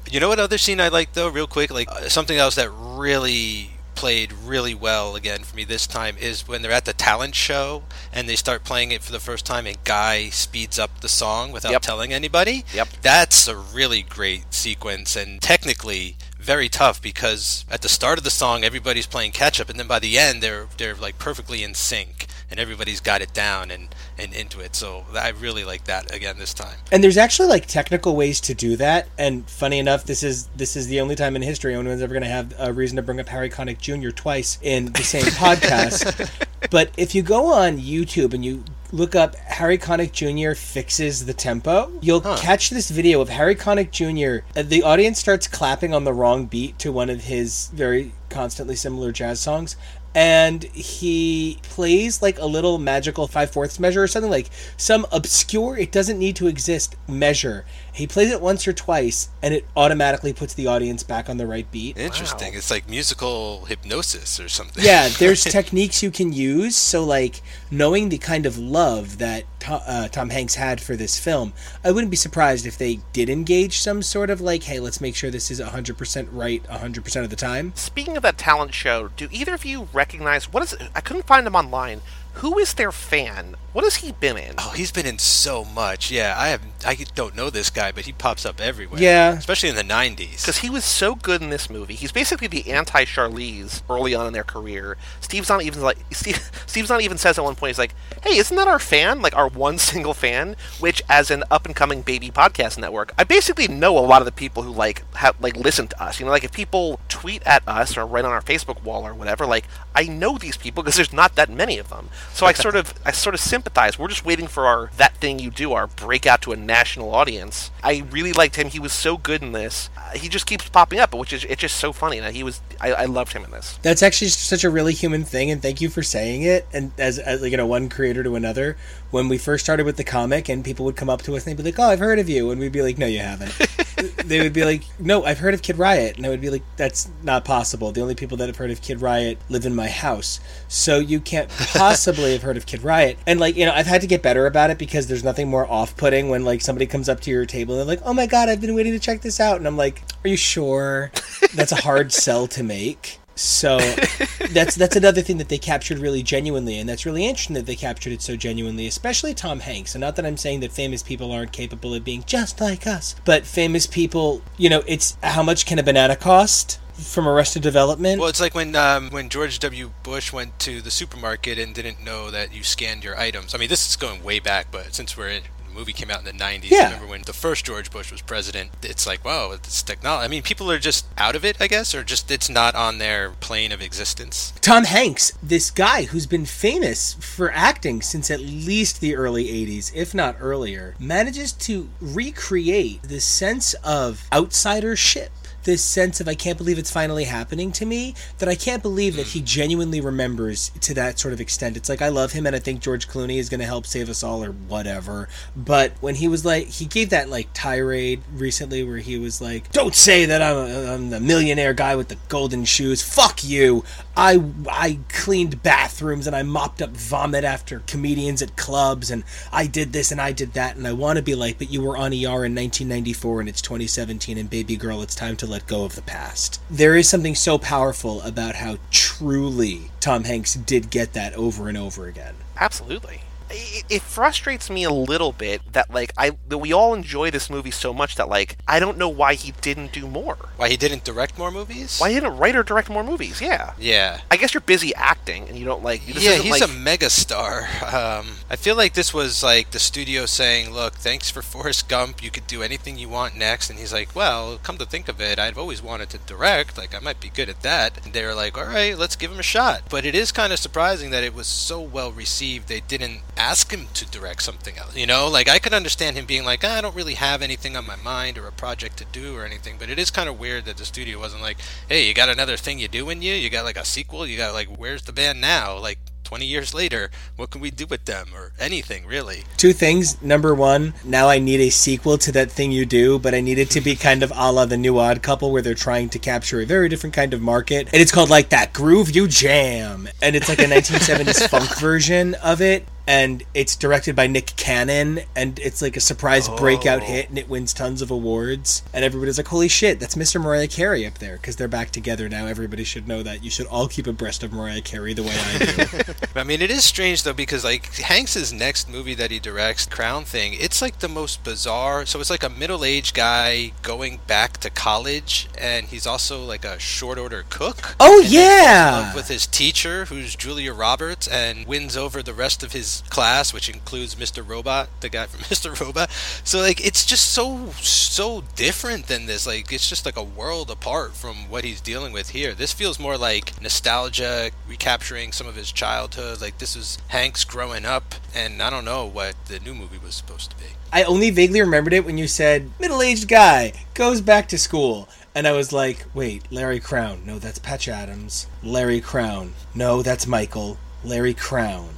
you know what other scene I like though, real quick? Like uh, something else that really played really well again for me this time is when they're at the talent show and they start playing it for the first time and Guy speeds up the song without Yep. telling anybody. Yep. That's a really great sequence and technically very tough because at the start of the song everybody's playing catch up and then by the end they're they're like perfectly in sync and everybody's got it down and and into it. So I really like that again this time. And there's actually like technical ways to do that. And funny enough, this is this is the only time in history anyone's ever going to have a reason to bring up Harry Connick Jr. twice in the same podcast. But if you go on YouTube and you look up Harry Connick Jr. fixes the tempo, you'll catch this video of Harry Connick Jr. uh, The audience starts clapping on the wrong beat to one of his very constantly similar jazz songs. And he plays like a little magical five fourths measure or something like some obscure, it doesn't need to exist measure. He plays it once or twice, and it automatically puts the audience back on the right beat. Interesting. It's like musical hypnosis or something. Yeah, there's techniques you can use. So, like, knowing the kind of love that Tom, uh, Tom Hanks had for this film, I wouldn't be surprised if they did engage some sort of like, hey, let's make sure this is 100% right 100% of the time. Speaking of that talent show, do either of you recognize what is I couldn't find them online. Who is their fan? What has he been in? Oh, he's been in so much. Yeah, I have. I don't know this guy, but he pops up everywhere. Yeah. especially in the '90s. Because he was so good in this movie. He's basically the anti Charlize early on in their career. Steve's not even like Steve, Steve's not even says at one point he's like, "Hey, isn't that our fan? Like our one single fan?" Which, as an up and coming baby podcast network, I basically know a lot of the people who like have like listen to us. You know, like if people tweet at us or write on our Facebook wall or whatever, like I know these people because there's not that many of them. So I sort of I sort of sympathize. We're just waiting for our that thing you do, our breakout to a national audience. I really liked him. He was so good in this. Uh, he just keeps popping up, which is it's just so funny. And he was I, I loved him in this. That's actually such a really human thing, and thank you for saying it. And as, as like, you know, one creator to another, when we first started with the comic, and people would come up to us and they'd be like, "Oh, I've heard of you," and we'd be like, "No, you haven't." they would be like, "No, I've heard of Kid Riot," and I would be like, "That's not possible. The only people that have heard of Kid Riot live in my house, so you can't possibly have heard of Kid Riot." And like, you know, I've had to get better about it because there's nothing more off-putting when like somebody comes up to your table and they're like, "Oh my god, I've been waiting to check this out," and I'm like, "Are you sure?" That's a hard sell to make. So that's that's another thing that they captured really genuinely, and that's really interesting that they captured it so genuinely, especially Tom Hanks. And not that I'm saying that famous people aren't capable of being just like us, but famous people, you know, it's how much can a banana cost from Arrested Development? Well, it's like when um, when George W. Bush went to the supermarket and didn't know that you scanned your items. I mean, this is going way back, but since we're in movie came out in the 90s, Yeah. remember when the first George Bush was president? It's like, wow, it's technology. I mean, people are just out of it, I guess, or just it's not on their plane of existence. Tom Hanks, this guy who's been famous for acting since at least the early 80s, if not earlier, manages to recreate the sense of outsidership. This sense of I can't believe it's finally happening to me that I can't believe that he genuinely remembers to that sort of extent. It's like I love him and I think George Clooney is going to help save us all or whatever. But when he was like, he gave that like tirade recently where he was like, "Don't say that I'm, a, I'm the millionaire guy with the golden shoes. Fuck you. I I cleaned bathrooms and I mopped up vomit after comedians at clubs and I did this and I did that and I want to be like, but you were on ER in 1994 and it's 2017 and baby girl, it's time to let go of the past. There is something so powerful about how truly Tom Hanks did get that over and over again. Absolutely. It, it frustrates me a little bit that like I that we all enjoy this movie so much that like I don't know why he didn't do more. Why he didn't direct more movies? Why he didn't write or direct more movies? Yeah. Yeah. I guess you're busy acting and you don't like. This yeah, he's like, a megastar. Um, I feel like this was like the studio saying, "Look, thanks for Forrest Gump. You could do anything you want next." And he's like, "Well, come to think of it, I've always wanted to direct. Like, I might be good at that." And they were like, "All right, let's give him a shot." But it is kind of surprising that it was so well received. They didn't ask him to direct something else. You know, like I could understand him being like, ah, "I don't really have anything on my mind or a project to do or anything." But it is kind of weird that the studio wasn't like, "Hey, you got another thing you do in you? You got like a sequel? You got like, where's the band now?" Like 20 years later, what can we do with them or anything really? Two things. Number one, now I need a sequel to that thing you do, but I need it to be kind of a la the new odd couple where they're trying to capture a very different kind of market. And it's called like that groove you jam. And it's like a 1970s funk version of it. And it's directed by Nick Cannon, and it's like a surprise breakout oh. hit, and it wins tons of awards. And everybody's like, "Holy shit, that's Mr. Mariah Carey up there!" Because they're back together now. Everybody should know that. You should all keep abreast of Mariah Carey the way I do. I mean, it is strange though because like Hanks's next movie that he directs, Crown Thing, it's like the most bizarre. So it's like a middle-aged guy going back to college, and he's also like a short order cook. Oh, And then falls in yeah! with his teacher, who's Julia Roberts, and wins over the rest of his class, which includes Mr. Robot, the guy from Mr. Robot. So like, it's just so so different than this. Like, it's just like a world apart from what he's dealing with here. This feels more like nostalgia, recapturing some of his childhood. Like this is Hanks growing up, and I don't know what the new movie was supposed to be. I only vaguely remembered it when you said middle aged guy goes back to school. And I was like, wait, Larry Crowne. No, that's Patch Adams. Larry Crowne. No, that's Michael. Larry Crowne.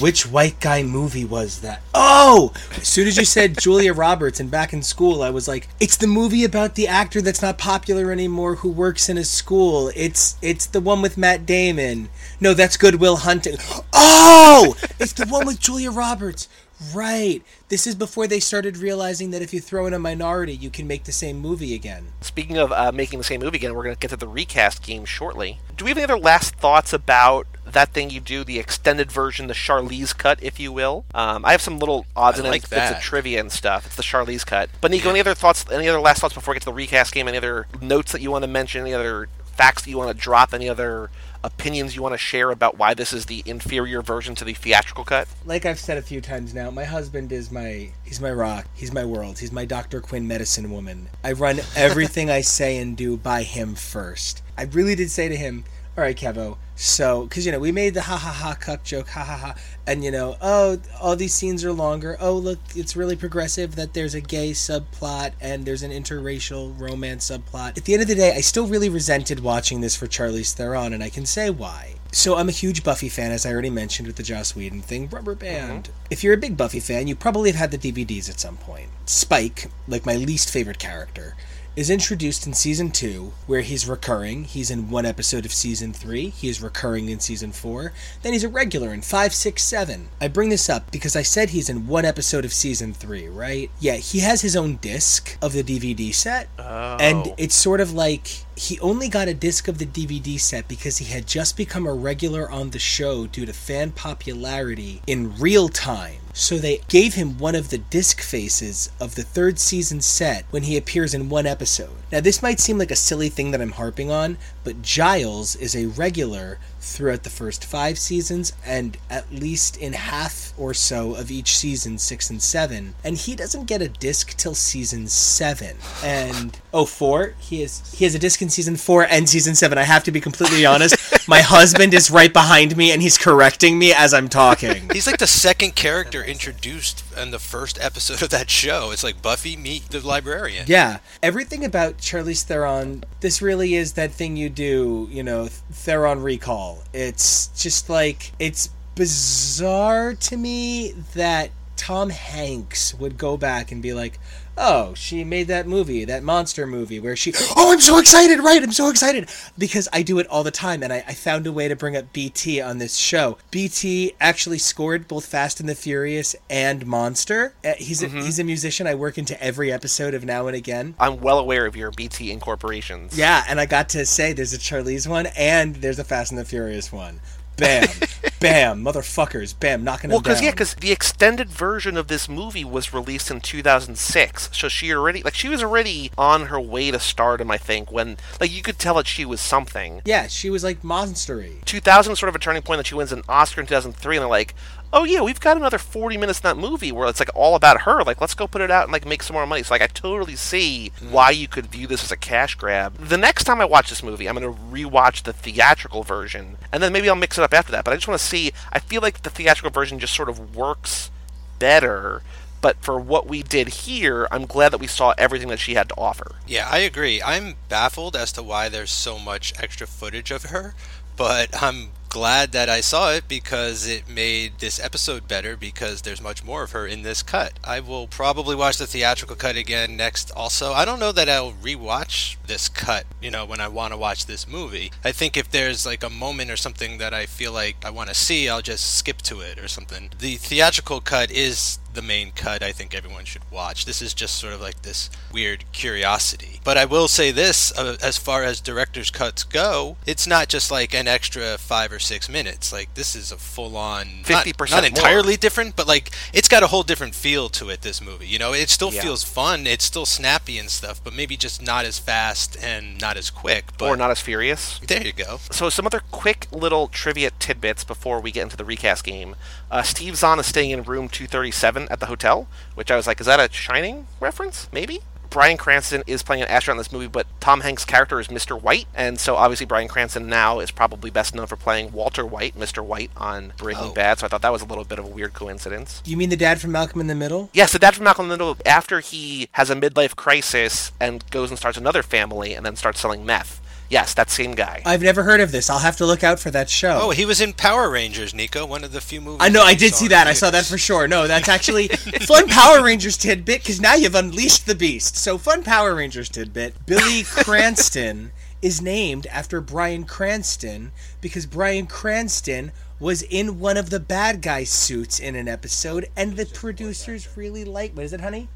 Which white guy movie was that? Oh! As soon as you said Julia Roberts and back in school, I was like, it's the movie about the actor that's not popular anymore who works in a school. It's it's the one with Matt Damon. No, that's Goodwill Hunting. Oh! It's the one with Julia Roberts. Right. This is before they started realizing that if you throw in a minority, you can make the same movie again. Speaking of uh, making the same movie again, we're going to get to the recast game shortly. Do we have any other last thoughts about that thing you do, the extended version, the Charlize cut, if you will? Um, I have some little odds I and like ends, bits of that. trivia and stuff. It's the Charlize cut. But Nico, any other thoughts? Any other last thoughts before we get to the recast game? Any other notes that you want to mention? Any other facts that you want to drop? Any other opinions you want to share about why this is the inferior version to the theatrical cut? Like I've said a few times now, my husband is my he's my rock, he's my world, he's my Dr. Quinn medicine woman. I run everything I say and do by him first. I really did say to him, "All right, Kevo, so because you know we made the ha ha ha cuck joke, ha ha ha, and you know, oh, all these scenes are longer. Oh, look, it's really progressive that there's a gay subplot and there's an interracial romance subplot. At the end of the day, I still really resented watching this for Charlize Theron, and I can say why. So I'm a huge Buffy fan, as I already mentioned with the Joss Whedon thing. Rubber uh-huh. band. If you're a big Buffy fan, you probably have had the DVDs at some point. Spike, like my least favorite character, is introduced in season two, where he's recurring. He's in one episode of season three. He is recurring in season four. Then he's a regular in five, six, seven. I bring this up because I said he's in one episode of season three, right? Yeah, he has his own disc of the DVD set, and oh. it's sort of like he only got a disc of the DVD set because he had just become a regular on the show due to fan popularity in real time. So they gave him one of the disc faces of the third season set when he appears in one episode. Now, this might seem like a silly thing that I'm harping on, but Giles is a regular throughout the first five seasons and at least in half or so of each season, six and seven. And he doesn't get a disc till season seven. And Oh, four. He is. He has a disc in season four and season seven. I have to be completely honest. My husband is right behind me, and he's correcting me as I'm talking. He's like the second character introduced in the first episode of that show. It's like Buffy meet the librarian. Yeah, everything about Charlize Theron. This really is that thing you do. You know, Theron recall. It's just like it's bizarre to me that Tom Hanks would go back and be like, "Oh, she made that movie, that monster movie, where she, oh, I'm so excited, right? I'm so excited because I do it all the time, and I, I found a way to bring up BT on this show. BT actually scored both Fast and the Furious and Monster. Uh, he's a, he's a musician. I work into every episode of Now and Again. I'm well aware of your BT incorporations. Yeah, and I got to say there's a Charlize one and there's a Fast and the Furious one. Bam, bam, motherfuckers, bam, knocking Well, them down. because yeah, because the extended version of this movie was released in 2006, so she already like she was already on her way to stardom. I think when like you could tell that she was something. yeah, she was like monstery. 2000 was sort of a turning point that she wins an Oscar in 2003, and they're like, oh yeah, we've got another 40 minutes in that movie where it's like all about her. Like, let's go put it out and like make some more money. So like, I totally see hmm. why you could view this as a cash grab. The next time I watch this movie, I'm gonna rewatch the theatrical version, and then maybe I'll mix it up after that. But I just want to see. I feel like the theatrical version just sort of works better. But for what we did here, I'm glad that we saw everything that she had to offer. Yeah, I agree. I'm baffled as to why there's so much extra footage of her, but I'm glad that I saw it because it made this episode better because there's much more of her in this cut. I will probably watch the theatrical cut again next also. I don't know that I'll rewatch this cut, you know, when I want to watch this movie. I think if there's like a moment or something that I feel like I want to see, I'll just skip to it or something. The theatrical cut is the main cut I think everyone should watch. This is just sort of like this weird curiosity. But I will say this uh, as far as director's cuts go, it's not just like an extra 5 or 6 minutes. Like this is a full on 50% not more. entirely different, but like it's got a whole different feel to it this movie. You know, it still Yeah. feels fun, it's still snappy and stuff, but maybe just not as fast and not as quick, but or not as furious. There you go. So some other quick little trivia tidbits before we get into the recast game. Uh, Steve Zahn is staying in room 237 at the hotel, which I was like, is that a Shining reference? Maybe. Bryan Cranston is playing an astronaut in this movie, but Tom Hanks' character is Mr. White, and so obviously Bryan Cranston now is probably best known for playing Walter White, Mr. White on Breaking Oh. Bad. So I thought that was a little bit of a weird coincidence. You mean the dad from Malcolm in the Middle? Yes, the dad from Malcolm in the Middle, after he has a midlife crisis and goes and starts another family and then starts selling meth. Yes, that same guy. I've never heard of this. I'll have to look out for that show. Oh, he was in Power Rangers, Nico, one of the few movies. I know, I did see that. I saw that for sure. No, that's actually fun Power Rangers tidbit because now you've unleashed the beast. So, fun Power Rangers tidbit Billy Cranston is named after Bryan Cranston because Bryan Cranston was in one of the bad guy suits in an episode, and the producers really liked. What is it, honey?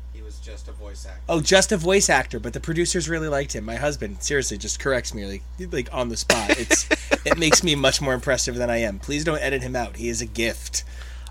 He was just a voice actor. Oh, just a voice actor, but the producers really liked him. My husband seriously just corrects me like like on the spot. It's it makes me much more impressive than I am. Please don't edit him out. He is a gift.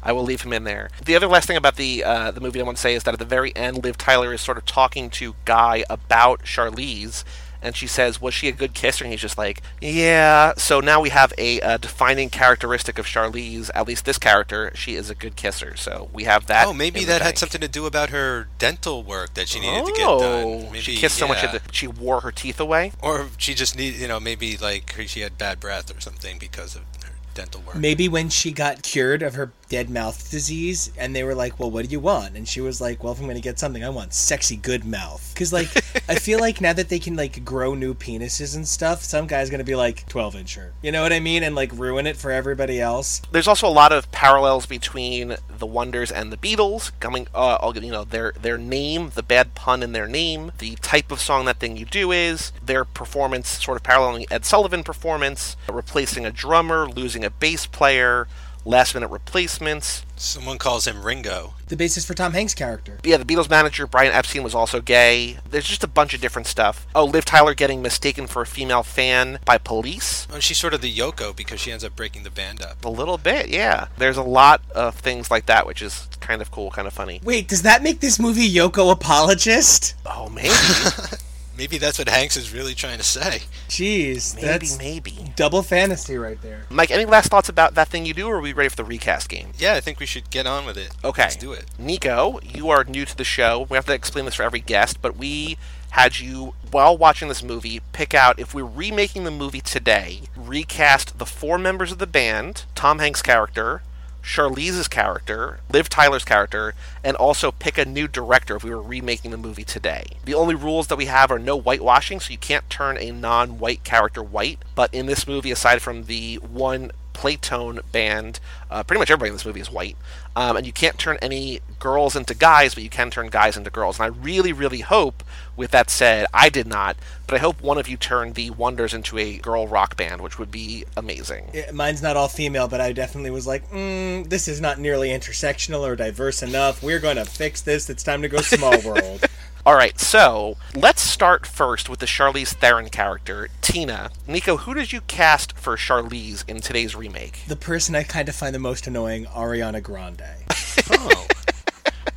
I will leave him in there. The other last thing about the uh, the movie I want to say is that at the very end, Liv Tyler is sort of talking to Guy about Charlize, and she says, "Was she a good kisser?" And he's just like, "Yeah." So now we have a, uh defining characteristic of Charlize. At least this character, she is a good kisser. So we have that. Oh, maybe that had something to do about her dental work that she needed to get Oh, done. Maybe, she kissed so much yeah. that she wore her teeth away. or she just need, you know, maybe like she had bad breath or something because of her dental work. Maybe when she got cured of her dead mouth disease, and they were like, "Well, what do you want?" and she was like, "Well, if I'm to get something, I want sexy good mouth." Because like, I feel like now that they can like grow new penises and stuff, some guy's to be like 12 incher. You know what I mean? And like ruin it for everybody else. There's also a lot of parallels between the Wonders and the Beatles. Coming, uh, I'll you know their their name, the bad pun in their name, the type of song that thing you do is their performance, sort of paralleling Ed Sullivan performance, replacing a drummer, losing a bass player, last minute replacements. Someone calls him Ringo. The basis for Tom Hanks' character. Yeah, the Beatles manager Brian Epstein was also gay. There's just a bunch of different stuff. Oh, Liv Tyler getting mistaken for a female fan by police. Oh, she's sort of the Yoko because she ends up breaking the band up. A little bit, yeah. There's a lot of things like that, which is kind of cool, kind of funny. Wait, does that make this movie Yoko apologist? Oh, maybe. Maybe that's what Hanks is really trying to say. Jeez, Maybe, that's maybe. double fantasy right there. Mike, any last thoughts about that thing you do, or are we ready for the recast game? Yeah, I think we should get on with it. Okay. Let's do it. Nico, you are new to the show. We have to explain this for every guest, but we had you, while watching this movie, pick out if we're remaking the movie today, recast the four members of the band, Tom Hanks' character, Charlize's character, Liv Tyler's character, and also pick a new director if we were remaking the movie today. The only rules that we have are no whitewashing, so you can't turn a non white character white. But in this movie, aside from the one Playtone band, uh, pretty much everybody in this movie is white. Um, and you can't turn any girls into guys, but you can turn guys into girls. And I really, really hope, with that said, I did not, but I hope one of you turned the Wonders into a girl rock band, which would be amazing. Yeah, Mine's not all female, but I definitely was like, mm, this is not nearly intersectional or diverse enough. We're going to fix this. It's time to go small world. All right, so let's start first with the Charlize Theron character, Tina. Nico, who did you cast for Charlize in today's remake? the person I kind of find the most annoying, Ariana Grande. Oh.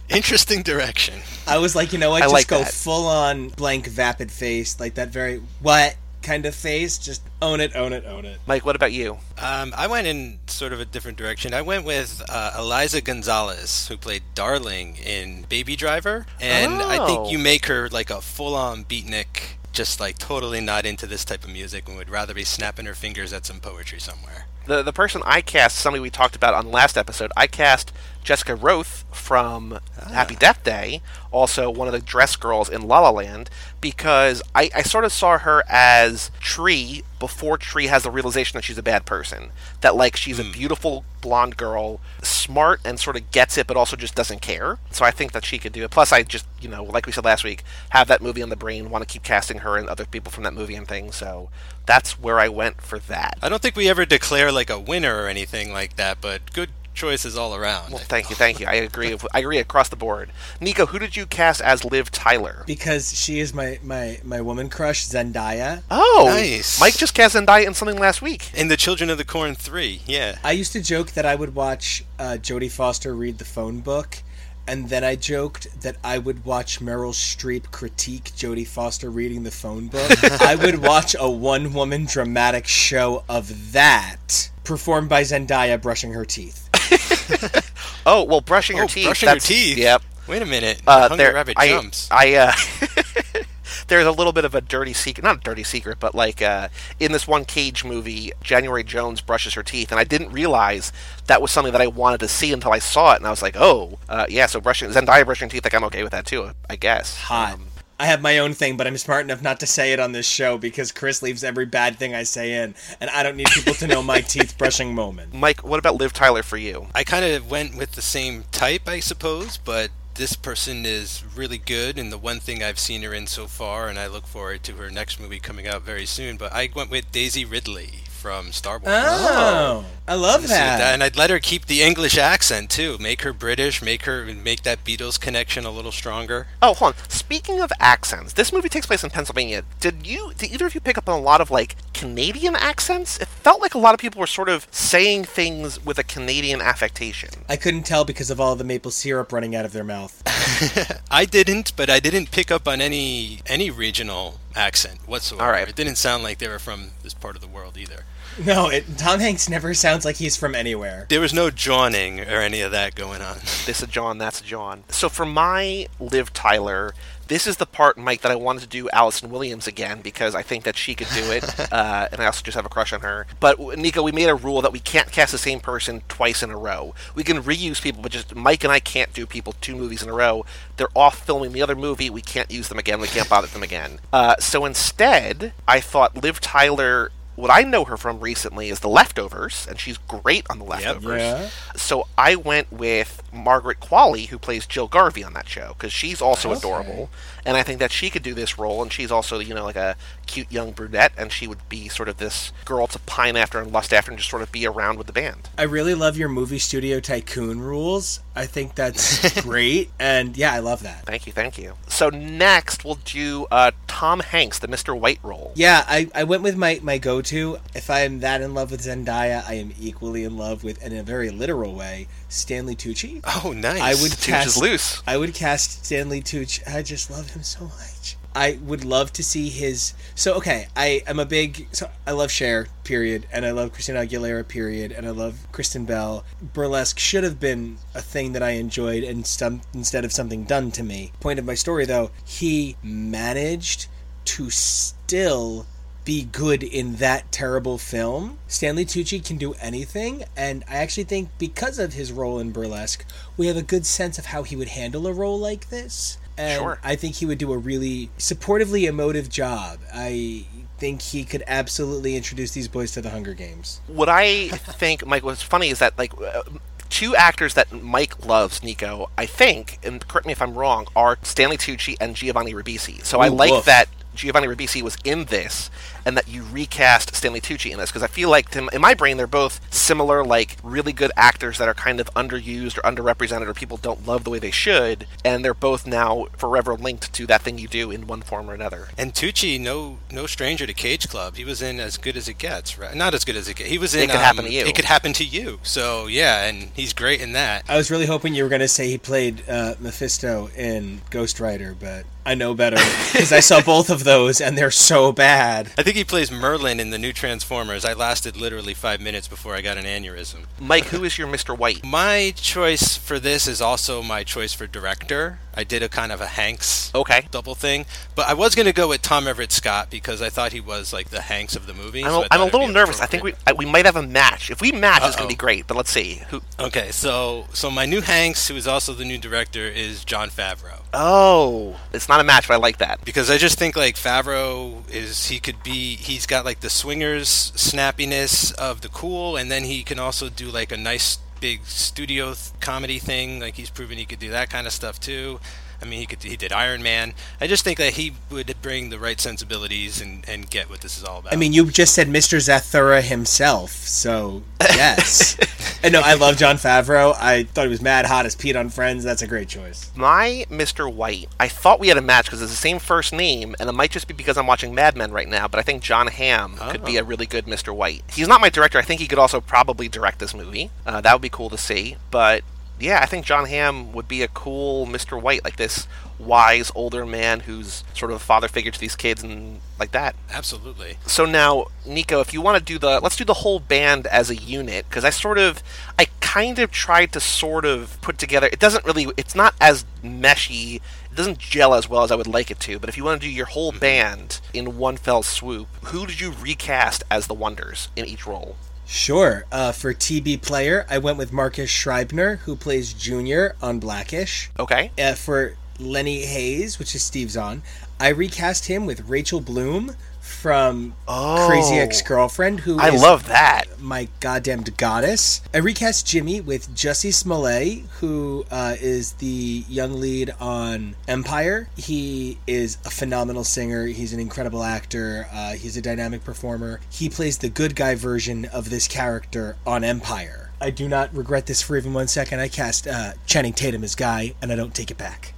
Interesting direction. I was like, you know what? I Just like go that. full on blank, vapid face, like that very what kind of face. Just own it, own it, own it. Mike, what about you? Um, I went in sort of a different direction. I went with uh, Eiza Gonzalez, who played Darling in Baby Driver, and I Oh. think you make her like a full-on beatnik, just like totally not into this type of music, and would rather be snapping her fingers at some poetry somewhere. The the person I cast, somebody we talked about on the last episode, I cast Jessica Rothe from ah. Happy Death Day, also one of the dress girls in La La Land, because I, I sort of saw her as Tree before Tree has the realization that she's a bad person. That like she's a hmm. beautiful blonde girl, smart and sort of gets it, but also just doesn't care. So I think that she could do it. Plus, I just you know, like we said last week, have that movie on the brain, want to keep casting her and other people from that movie and things. So that's where I went for that. I don't think we ever declare like a winner or anything like that, but good choices all around. Well, thank you, thank you. I agree. I agree across the board. Nico, who did you cast as Liv Tyler? Because she is my my my woman crush, Zendaya. Oh, Nice. Mike just cast Zendaya in something last week. In the Children of the Corn 3, yeah. I used to joke that I would watch uh, Jodie Foster read the phone book, and then I joked that I would watch Meryl Streep critique Jodie Foster reading the phone book. I would watch a one woman dramatic show of that performed by Zendaya brushing her teeth. Oh, well, brushing your Oh, teeth. brushing your teeth. Yep. Wait a minute. Uh, Hungry there, Rabbit I, jumps. I, uh, there's a little bit of a dirty secret, not a dirty secret, but like uh, in this one Cage movie, January Jones brushes her teeth, and I didn't realize that was something that I wanted to see until I saw it, and I was like, oh, uh, yeah. So brushing Zendaya brushing teeth, like I'm okay with that too, I guess. Hot. Um, I have my own thing, but I'm smart enough not to say it on this show because Chris leaves every bad thing I say in, and I don't need people to know my teeth brushing moment. Mike, what about Liv Tyler for you? I kind of went with the same type, I suppose, but this person is really good in the one thing I've seen her in so far, and I look forward to her next movie coming out very soon. But I went with Daisy Ridley from Star Wars. Oh, I love See, that. and I'd let her keep the English accent too. Make her British. Make her make that Beatles connection a little stronger. Oh, hold on. Speaking of accents, this movie takes place in Pennsylvania. Did you, did either of you pick up on a lot of like Canadian accents? It felt like a lot of people were sort of saying things with a Canadian affectation. I couldn't tell because of all the maple syrup running out of their mouth. I didn't, but I didn't pick up on any any regional accent whatsoever. All right. It didn't sound like they were from this part of the world either. No, it, Tom Hanks never sounds like he's from anywhere. There was no jawing or any of that going on. This is John, that's John. So for my Liv Tyler, this is the part, Mike, that I wanted to do Allison Williams again because I think that she could do it, uh, and I also just have a crush on her. But Nico, we made a rule that we can't cast the same person twice in a row. We can reuse people, but just Mike and I can't do people two movies in a row. They're off filming the other movie. We can't use them again. We can't bother them again. Uh, so instead, I thought Liv Tyler. What I know her from recently is The Leftovers, and she's great on The Leftovers. Yeah. So I went with Margaret Qualley, who plays Jill Garvey on that show, because she's also Okay. adorable, and I think that she could do this role, and she's also, you know, like a cute young brunette, and she would be sort of this girl to pine after and lust after, and just sort of be around with the band. I really love your movie studio tycoon rules. I think that's great, and yeah, I love that. Thank you, thank you. So next we'll do uh, Tom Hanks, the Mr. White role. Yeah, I, I went with my, my go to. If I am that in love with Zendaya, I am equally in love with, in a very literal way, Stanley Tucci. Oh, nice. I would cast loose. I would cast Stanley Tucci. I just love him so much. I would love to see his. So okay, I am a big. So I love Cher, period, and I love Christina Aguilera, period, and I love Kristen Bell. Burlesque should have been a thing that I enjoyed, and some instead of something done to me. Point of my story, though, he managed to still be good in that terrible film. Stanley Tucci can do anything, and I actually think because of his role in Burlesque, we have a good sense of how he would handle a role like this. And Sure. I think he would do a really supportively emotive job. I think he could absolutely introduce these boys to the Hunger Games. what I think, Mike, what's funny is that like uh, two actors that Mike loves, Nico, I think, and correct me if I'm wrong, are Stanley Tucci and Giovanni Ribisi. So I like woof. that Giovanni Ribisi was in this, and that you recast Stanley Tucci in this because I feel like to, in my brain they're both similar, like really good actors that are kind of underused or underrepresented, or people don't love the way they should, and they're both now forever linked to that thing you do in one form or another. And Tucci, no no stranger to Cage Club. He was in As Good as It Gets, right? Not as good as it gets. He was in. It Could Happen to um, You. It could happen to you. So yeah, and he's great in that. I was really hoping you were going to say he played uh, Mephisto in Ghost Rider, but I know better because I saw both of those and they're so bad. I think he plays Merlin in the new Transformers. I lasted literally five minutes before I got an aneurysm. Mike, who is your Mr. White? My choice for this is also my choice for director. I did a kind of a Hanks Okay. double thing, but I was going to go with Tom Everett Scott because I thought he was like the Hanks of the movie. I'm, so a, I I'm a little nervous. I think we. I, we might have a match. If we match, it's going to be great. But let's see. Who? Okay, so so my new Hanks, who is also the new director, is Jon Favreau. Oh, it's not a match, but I like that. because I just think like Favreau is he could be he's got like the swingers snappiness of the cool, and then he can also do like a nice big studio th- comedy thing. Like he's proven he could do that kind of stuff too. I mean, he could he did Iron Man. I just think that he would bring the right sensibilities and, and get what this is all about. I mean, you just said Mr. Zathura himself, so yes. and no, I love Jon Favreau. I thought he was mad hot as Pete on Friends. That's a great choice. My Mr. White. I thought we had a match because it's the same first name, and it might just be because I'm watching Mad Men right now. But I think Jon Hamm could be Oh. a really good Mr. White. He's not my director. I think he could also probably direct this movie. Uh, that would be cool to see. But yeah, I think Jon Hamm would be a cool Mr. White, like this wise older man who's sort of a father figure to these kids and like that. absolutely. So now, Nico, if you want to do the, let's do the whole band as a unit because I sort of, I kind of tried to sort of put together. It doesn't really, it's not as meshy. It doesn't gel as well as I would like it to. But if you want to do your whole mm-hmm. band in one fell swoop, who did you recast as the Wonders in each role? Sure. Uh, for TB player, I went with Marcus Scribner, who plays Junior on Blackish. Okay. Uh, for Lenny Haise, which is Steve's on, I recast him with Rachel Bloom from Oh. Crazy Ex Girlfriend, who I is love that. my goddamned goddess. I recast Jimmy with Jussie Smollett, who uh, is the young lead on Empire. He is a phenomenal singer. He's an incredible actor. Uh, he's a dynamic performer. He plays the good guy version of this character on Empire. I do not regret this for even one second. I cast uh, Channing Tatum as Guy, and I don't take it back.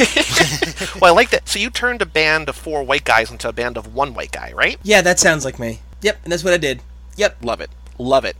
Well, I like that. So you turned a band of four white guys into a band of one white guy, right? Yeah, that sounds like me. Yep, and that's what I did. Yep. Love it. Love it.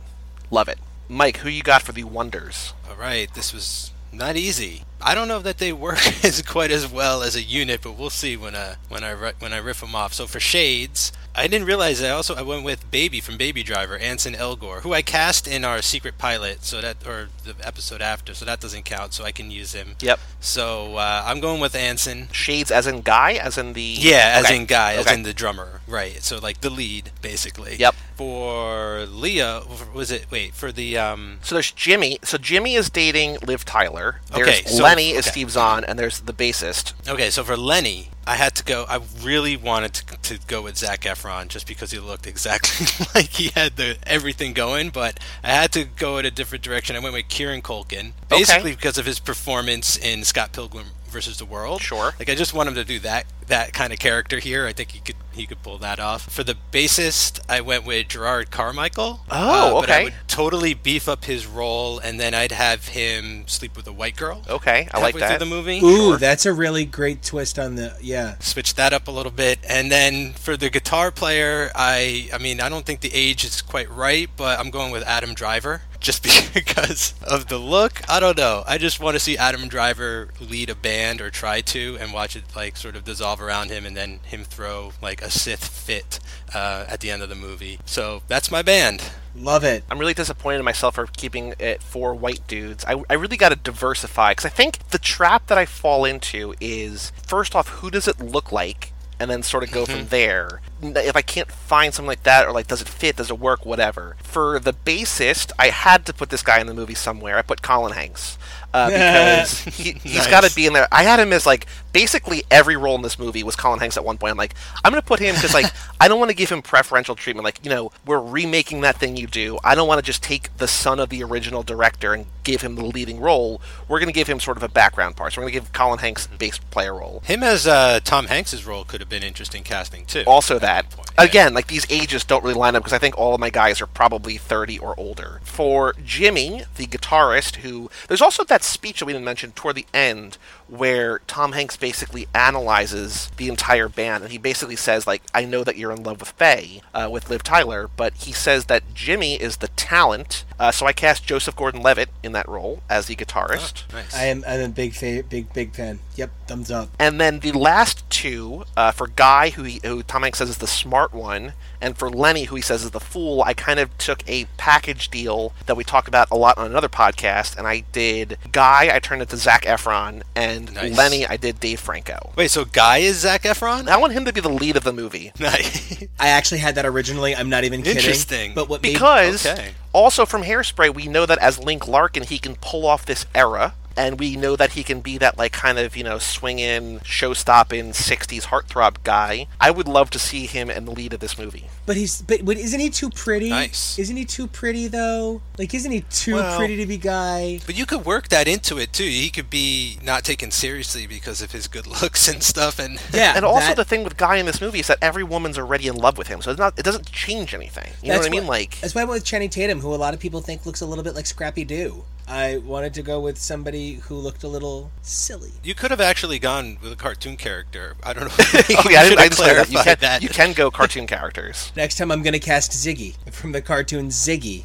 Love it. Mike, who you got for the Wonders? All right, this was not easy. I don't know that they work as quite as well as a unit, but we'll see when uh when I when I riff them off. So for Shades, I didn't realize I also I went with Baby from Baby Driver, Ansel Elgort, who I cast in our secret pilot, so that or the episode after, so that doesn't count. So I can use him. Yep. So uh, I'm going with Anson. Shades as in guy, as in the Yeah, as Okay. in guy, as Okay. in the drummer, right? So like the lead, basically. Yep. For Leah, was it? Wait, for the um. So there's Jimmy. So Jimmy is dating Liv Tyler. There's Okay, so- Lenny is okay. Steve Zahn, and there's the bassist. Okay, so for Lenny, I had to go. I really wanted to, to go with Zac Efron just because he looked exactly like he had the everything going, but I had to go in a different direction. I went with Kieran Culkin, basically because of his performance in Scott Pilgrim versus the World. Sure. Like I just want him to do that that kind of character here. I think he could he could pull that off. For the bassist, I went with Jerrod Carmichael. Oh, uh, But I would totally beef up his role, and then I'd have him sleep with a white girl. Okay, I like halfway that. Through the movie. Ooh, that's a really great twist on the. Yeah. switch that up a little bit and then for the guitar player i i mean i don't think the age is quite right but i'm going with adam driver just because of the look. I don't know. I just want to see Adam Driver lead a band or try to, and watch it like sort of dissolve around him, and then him throw like a Sith fit uh, at the end of the movie. So that's my band. Love it. I'm really disappointed in myself for keeping it for white dudes. I, I really got to diversify because I think the trap that I fall into is first off, who does it look like? And then sort of go from there. If I can't find something like that, or like, does it fit? Does it work? Whatever. For the bassist, I had to put this guy in the movie somewhere. I put Colin Hanks uh, because he, he's Nice. got to be in there. I had him as like basically every role in this movie was Colin Hanks at one point. I'm like, I'm gonna put him because like I don't want to give him preferential treatment. Like you know, we're remaking that thing you do. I don't want to just take the son of the original director and give him the leading role. We're gonna give him sort of a background part. So we're gonna give Colin Hanks a bass player role. Him as uh, Tom Hanks's role could have been interesting casting too. Also, that point, yeah. again, like these ages don't really line up because I think all of my guys are probably 30 or older. For Jimmy, the guitarist, who there's also that speech that we didn't mention toward the end where Tom Hanks basically analyzes the entire band, and he basically says like, "I know that you're in love with Faye, uh, with Liv Tyler," but he says that Jimmy is the talent. Uh, so I cast Joseph Gordon-Levitt in that role as the guitarist. Oh, nice. I am I'm a big fa- big big fan. Yep, thumbs up. And then the last two, uh, for Guy, who, he, who Tom Hanks says is the smart one, and for Lenny, who he says is the fool, I kind of took a package deal that we talked about a lot on another podcast, and I did Guy, I turned it to Zac Efron, and Nice. Lenny, I did Dave Franco. Wait, so Guy is Zac Efron? I want him to be the lead of the movie. Nice. I actually had that originally. I'm not even kidding. Interesting. But what made Because Okay. also from Hairspray, we know that as Link Larkin, he can pull off this era. And we know that he can be that like kind of you know swinging, show-stopping '60s heartthrob guy. I would love to see him in the lead of this movie. But he's but, but isn't he too pretty? Nice. Isn't he too pretty though? Like isn't he too Well- pretty to be guy? But you could work that into it too. He could be not taken seriously because of his good looks and stuff. And Yeah. and also that- the thing with Guy in this movie is that every woman's already in love with him, so it's not it doesn't change anything. You know what I mean? why- like that's why I went with Channing Tatum, who a lot of people think looks a little bit like Scrappy Doo. I wanted to go with somebody who looked a little silly. you could have actually gone with a cartoon character. I don't know. oh yeah, I You didn't, should I have didn't say that. You can, clarified you can go cartoon characters. Next time I'm gonna cast Ziggy from the cartoon Ziggy.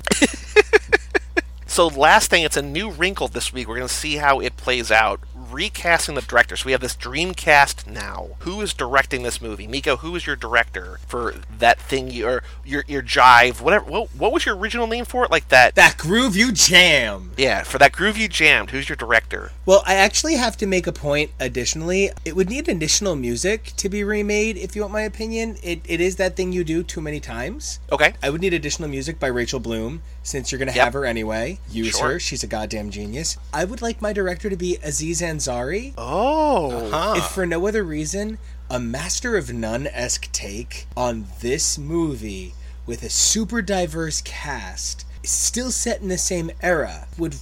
So last thing, it's a new wrinkle this week. We're going to see how it plays out. Recasting the director. So we have this dream cast now. Who is directing this movie? Nico, who is your director for that thing you or your your jive, whatever what, what was your original name for it? Like that That groove you jam. Yeah, for that groove you jammed. Who's your director? Well, I actually have to make a point additionally. It would need additional music to be remade, if you want my opinion. It, it is that thing you do too many times. Okay. I would need additional music by Rachel Bloom, since you're going to Yep. have her anyway. Use Sure. her. She's a goddamn genius. I would like my director to be Aziz Ansari, Oh. Huh. if for no other reason, a Master of None esque take on this movie with a super diverse cast. Still set in the same era would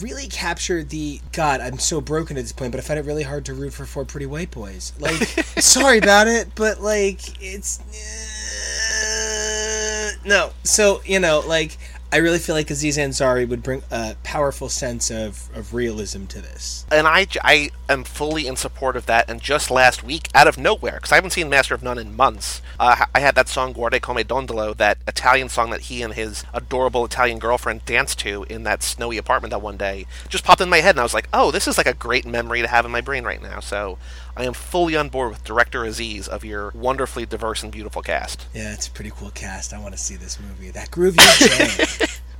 really capture the God. I'm so broken at this point, but I find it really hard to root for four pretty white boys. Like, sorry about it, but like, it's uh, no. So you know, like, I really feel like Aziz Ansari would bring a powerful sense of, of realism to this. and I, I am fully in support of that. And just last week, out of nowhere, because I haven't seen Master of None in months, uh, I had that song Guarda Come Dondolo, that Italian song that he and his adorable Italian girlfriend danced to in that snowy apartment that one day, just popped in my head, and I was like, oh, this is like a great memory to have in my brain right now. So I am fully on board with director Aziz of your wonderfully diverse and beautiful cast. Yeah, it's a pretty cool cast. I want to see this movie. That groove you jam.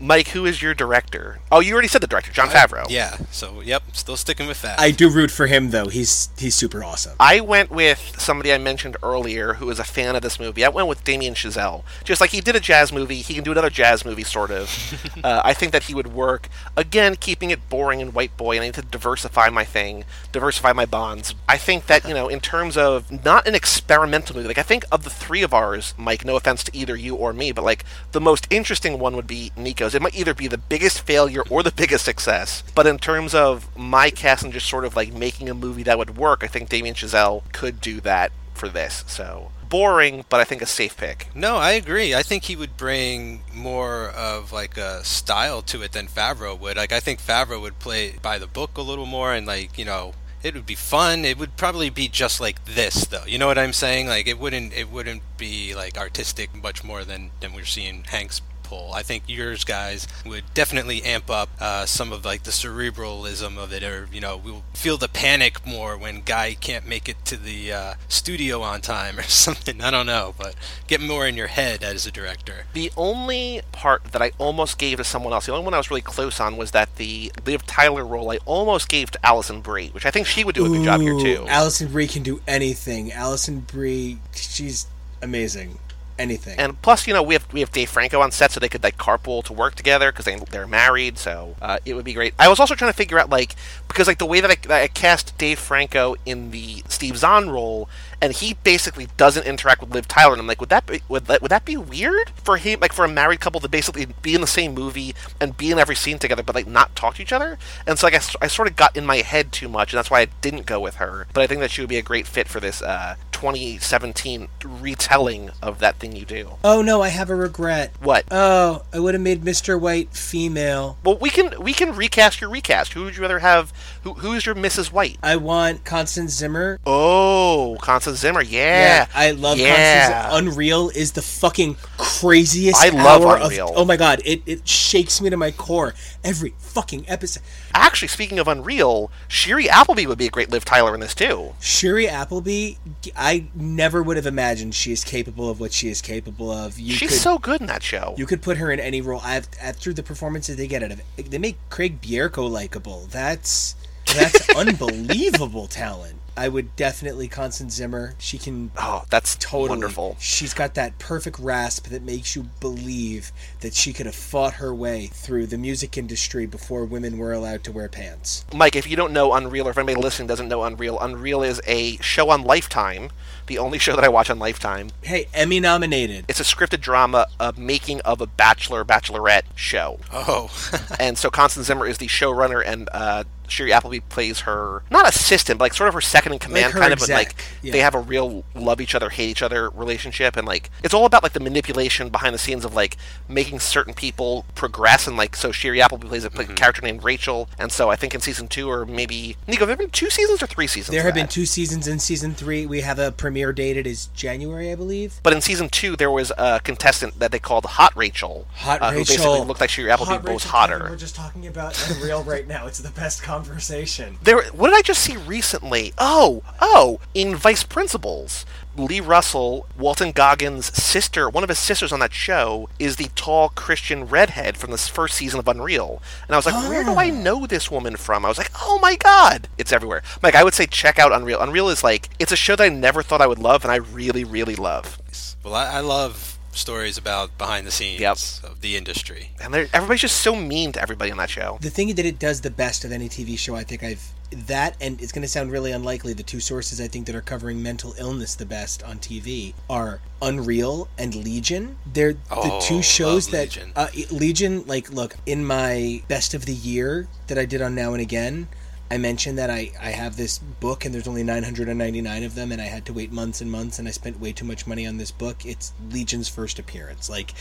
Mike, who is your director? Oh, you already said the director, Jon Favreau. Yeah. So yep, still sticking with that. I do root for him though. He's he's super awesome. I went with somebody I mentioned earlier who is a fan of this movie. I went with Damien Chazelle. Just like he did a jazz movie, he can do another jazz movie, sort of. uh, I think that he would work. Again, keeping it boring and white boy, and I need to diversify my thing, diversify my bonds. I think that, you know, in terms of not an experimental movie, like I think of the three of ours, Mike, no offense to either you or me, but like the most interesting one would be Nico's. It might either be the biggest failure or the biggest success. But in terms of my cast and just sort of like making a movie that would work, I think Damien Chazelle could do that for this. So boring, but I think a safe pick. No, I agree. I think he would bring more of like a style to it than Favreau would. Like I think Favreau would play by the book a little more and like, you know, it would be fun. It would probably be just like this though. You know what I'm saying? Like it wouldn't it wouldn't be like artistic much more than than we're seeing Hanks pull. I think yours guys would definitely amp up uh, some of like the cerebralism of it, or you know, we'll feel the panic more when guy can't make it to the uh, studio on time or something. I don't know, but get more in your head as a director. The only part that I almost gave to someone else, the only one I was really close on, was that the Liv Tyler role I almost gave to Alison Brie, which I think she would do a good job here too. Alison Brie can do anything. Alison Brie, she's amazing. Anything. And plus, you know, we have we have Dave Franco on set, so they could like carpool to work together because they they're married. So uh, it would be great. I was also trying to figure out like because like the way that I, that I cast Dave Franco in the Steve Zahn role, and he basically doesn't interact with Liv Tyler. And I'm like, would that be would that, would that be weird for him, like for a married couple to basically be in the same movie and be in every scene together, but like not talk to each other? And so like I, I sort of got in my head too much, and that's why I didn't go with her. But I think that she would be a great fit for this uh, 2017 retelling of that thing you do. oh no, I have a regret. What? Oh, I would have made Mr. White female. Well, we can we can recast your recast. Who would you rather have? Who who's your Mrs. White? I want Constance Zimmer. Oh, Constance Zimmer. Yeah, I love Yeah. Constance. Unreal is the fucking craziest. I love hour of- Unreal. oh my god, it, it shakes me to my core every fucking episode. Actually, speaking of Unreal, Shiri Appleby would be a great Liv Tyler in this too. Shiri Appleby, I never would have imagined she is capable of what she is capable of. You She's could, so good in that show. You could put her in any role. I've after the performances they get out of it, they make Craig Bierko likable. That's that's unbelievable talent. I would definitely Constance Zimmer. She can oh, that's totally wonderful. She's got that perfect rasp that makes you believe that she could have fought her way through the music industry before women were allowed to wear pants. Mike, if you don't know Unreal, or if anybody listening doesn't know Unreal, Unreal is a show on Lifetime, the only show that I watch on Lifetime. Hey, Emmy nominated. It's a scripted drama, a making of a bachelor bachelorette show. Oh, and so Constance Zimmer is the showrunner, and uh, Shiri Appleby plays her not assistant, but like sort of her second in command, her kind of. But like yeah. they have a real love each other, hate each other relationship, and like it's all about like the manipulation behind the scenes of like making certain people progress, and like so Shiri Appleby plays a Mm-hmm. character named Rachel, and so I think in season two or maybe Nico, have there been two seasons or three seasons? There have been two seasons in season three. We have a premiere date. It is January, I believe. But in season two, there was a contestant that they called Hot Rachel, Hot uh, who basically looked like Shiri Appleby, Hot but was Rachel, hotter. Kevin, we're just talking about Unreal right now. It's the best conversation. There, what did I just see recently? Oh, oh, in Vice Principals, Lee Russell, Walton Goggins' sister, one of his sisters on that show, is the tall Christian redhead from the first season of Unreal. And I was like, where do I ah. know this woman from? I was like, oh my god, it's everywhere. Mike, I would say check out Unreal. Unreal is like, it's a show that I never thought I would love, and I really, really love. well, I, I love stories about behind the scenes Yep. of the industry. And everybody's just so mean to everybody on that show. The thing that it does the best of any TV show, I think I've that, and it's going to sound really unlikely. The two sources I think that are covering mental illness the best on TV are Unreal and Legion. They're the Oh, two shows that Legion. Uh, Legion. Like, look in my best of the year that I did on Now and Again. I mentioned that I, I have this book and there's only 999 of them and I had to wait months and months and I spent way too much money on this book. It's Legion's first appearance. Like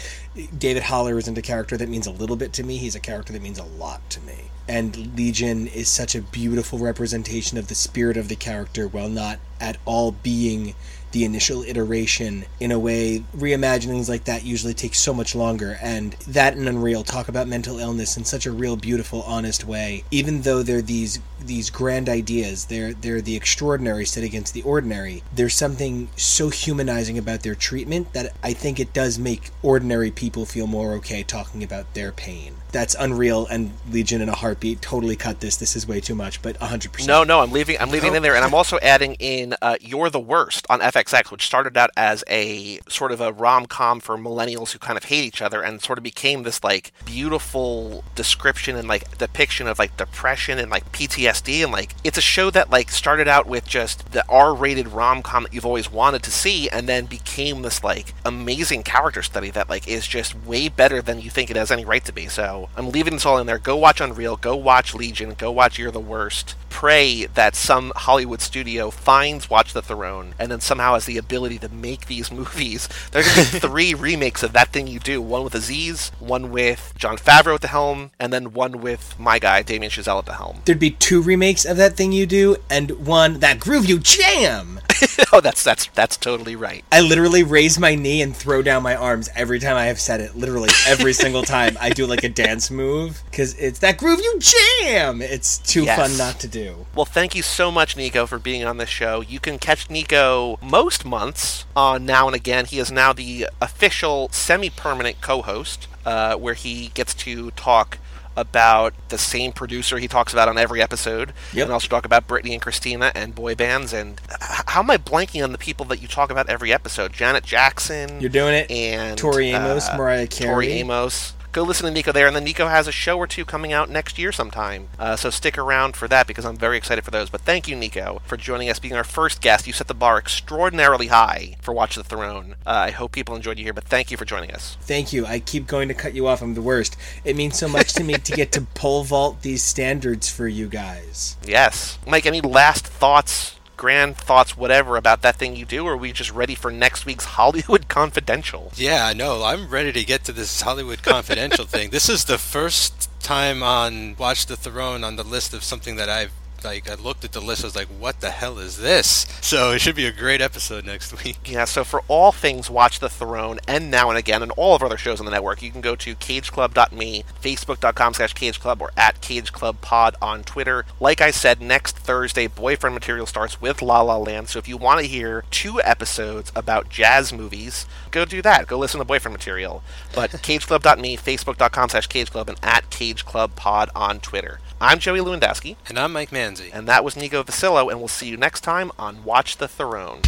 David Haller isn't a character that means a little bit to me. He's a character that means a lot to me. And Legion is such a beautiful representation of the spirit of the character while not at all being the initial iteration in a way reimaginings like that usually take so much longer and that and unreal talk about mental illness in such a real beautiful honest way even though they're these these grand ideas they're they're the extraordinary set against the ordinary. There's something so humanizing about their treatment that i think it does make ordinary people feel more okay talking about their pain. That's unreal and legion in a heartbeat totally cut this. This is way too much but 100% No, no, I'm leaving. I'm leaving it in there, and I'm also adding in uh, "You're the Worst" on FXX, which started out as a sort of a rom com for millennials who kind of hate each other, and sort of became this like beautiful description and like depiction of like depression and like PTSD, and like it's a show that like started out with just the R-rated rom com that you've always wanted to see, and then became this like amazing character study that like is just way better than you think it has any right to be. So I'm leaving this all in there. Go watch Unreal. Go watch Legion. Go watch You're the Worst. Pray that some Hollywood studio finds Watch the Throne and then somehow has the ability to make these movies. There's going to be three remakes of that thing you do. One with Aziz, one with Jon Favreau at the helm, and then one with my guy Damien Chazelle at the helm. there'd be two remakes of that thing you do and one that groove you jam oh, that's that's that's totally right. I literally raise my knee and throw down my arms every time I have said it. Literally every single time I do like a dance move because it's that groove you jam. It's too Yes. fun not to do. Well, thank you so much, Nico, for being on this show. You can catch Nico most months on Now and Again. He is now the official semi-permanent co-host, uh, where he gets to talk about the same producer he talks about on every episode, Yep. and also talk about Britney and Christina and boy bands. And how am I blanking on the people that you talk about every episode? Janet Jackson. You're doing it. and Tori Amos, uh, Mariah Carey. Tori Amos. Go listen to Nico there, and then Nico has a show or two coming out next year sometime. Uh, so stick around for that because I'm very excited for those. But thank you, Nico, for joining us, being our first guest. You set the bar extraordinarily high for Watch the Throne. Uh, I hope people enjoyed you here, but thank you for joining us. Thank you. I keep going to cut you off. I'm the worst. It means so much to me to get to pole vault these standards for you guys. Yes, Mike. Any last thoughts? Grand thoughts, whatever, about that thing you do, or are we just ready for next week's Hollywood Confidential? Yeah, I know. I'm ready to get to this Hollywood Confidential thing. This is the first time on Watch the Throne on the list of something that I've like. I looked at the list. I was like, "What the hell is this?" So it should be a great episode next week. Yeah, so for all things Watch the Throne and Now and Again and all of our other shows on the network, you can go to cageclub.me, facebook.com slash cageclub, or at cageclubpod on Twitter. Like I said, next Thursday, Boyfriend Material starts with La La Land, so if you want to hear two episodes about jazz movies, go do that. Go listen to Boyfriend Material. But cageclub.me, facebook.com slash cageclub, and at cageclubpod on Twitter. I'm Joey Lewandowski. And I'm Mike Manzi. And that was Nico Vasillo, and we'll see you next time on Watch the Throne.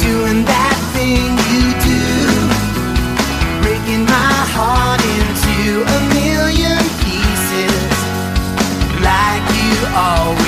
doing that thing you do, breaking my heart into a million pieces, like you always.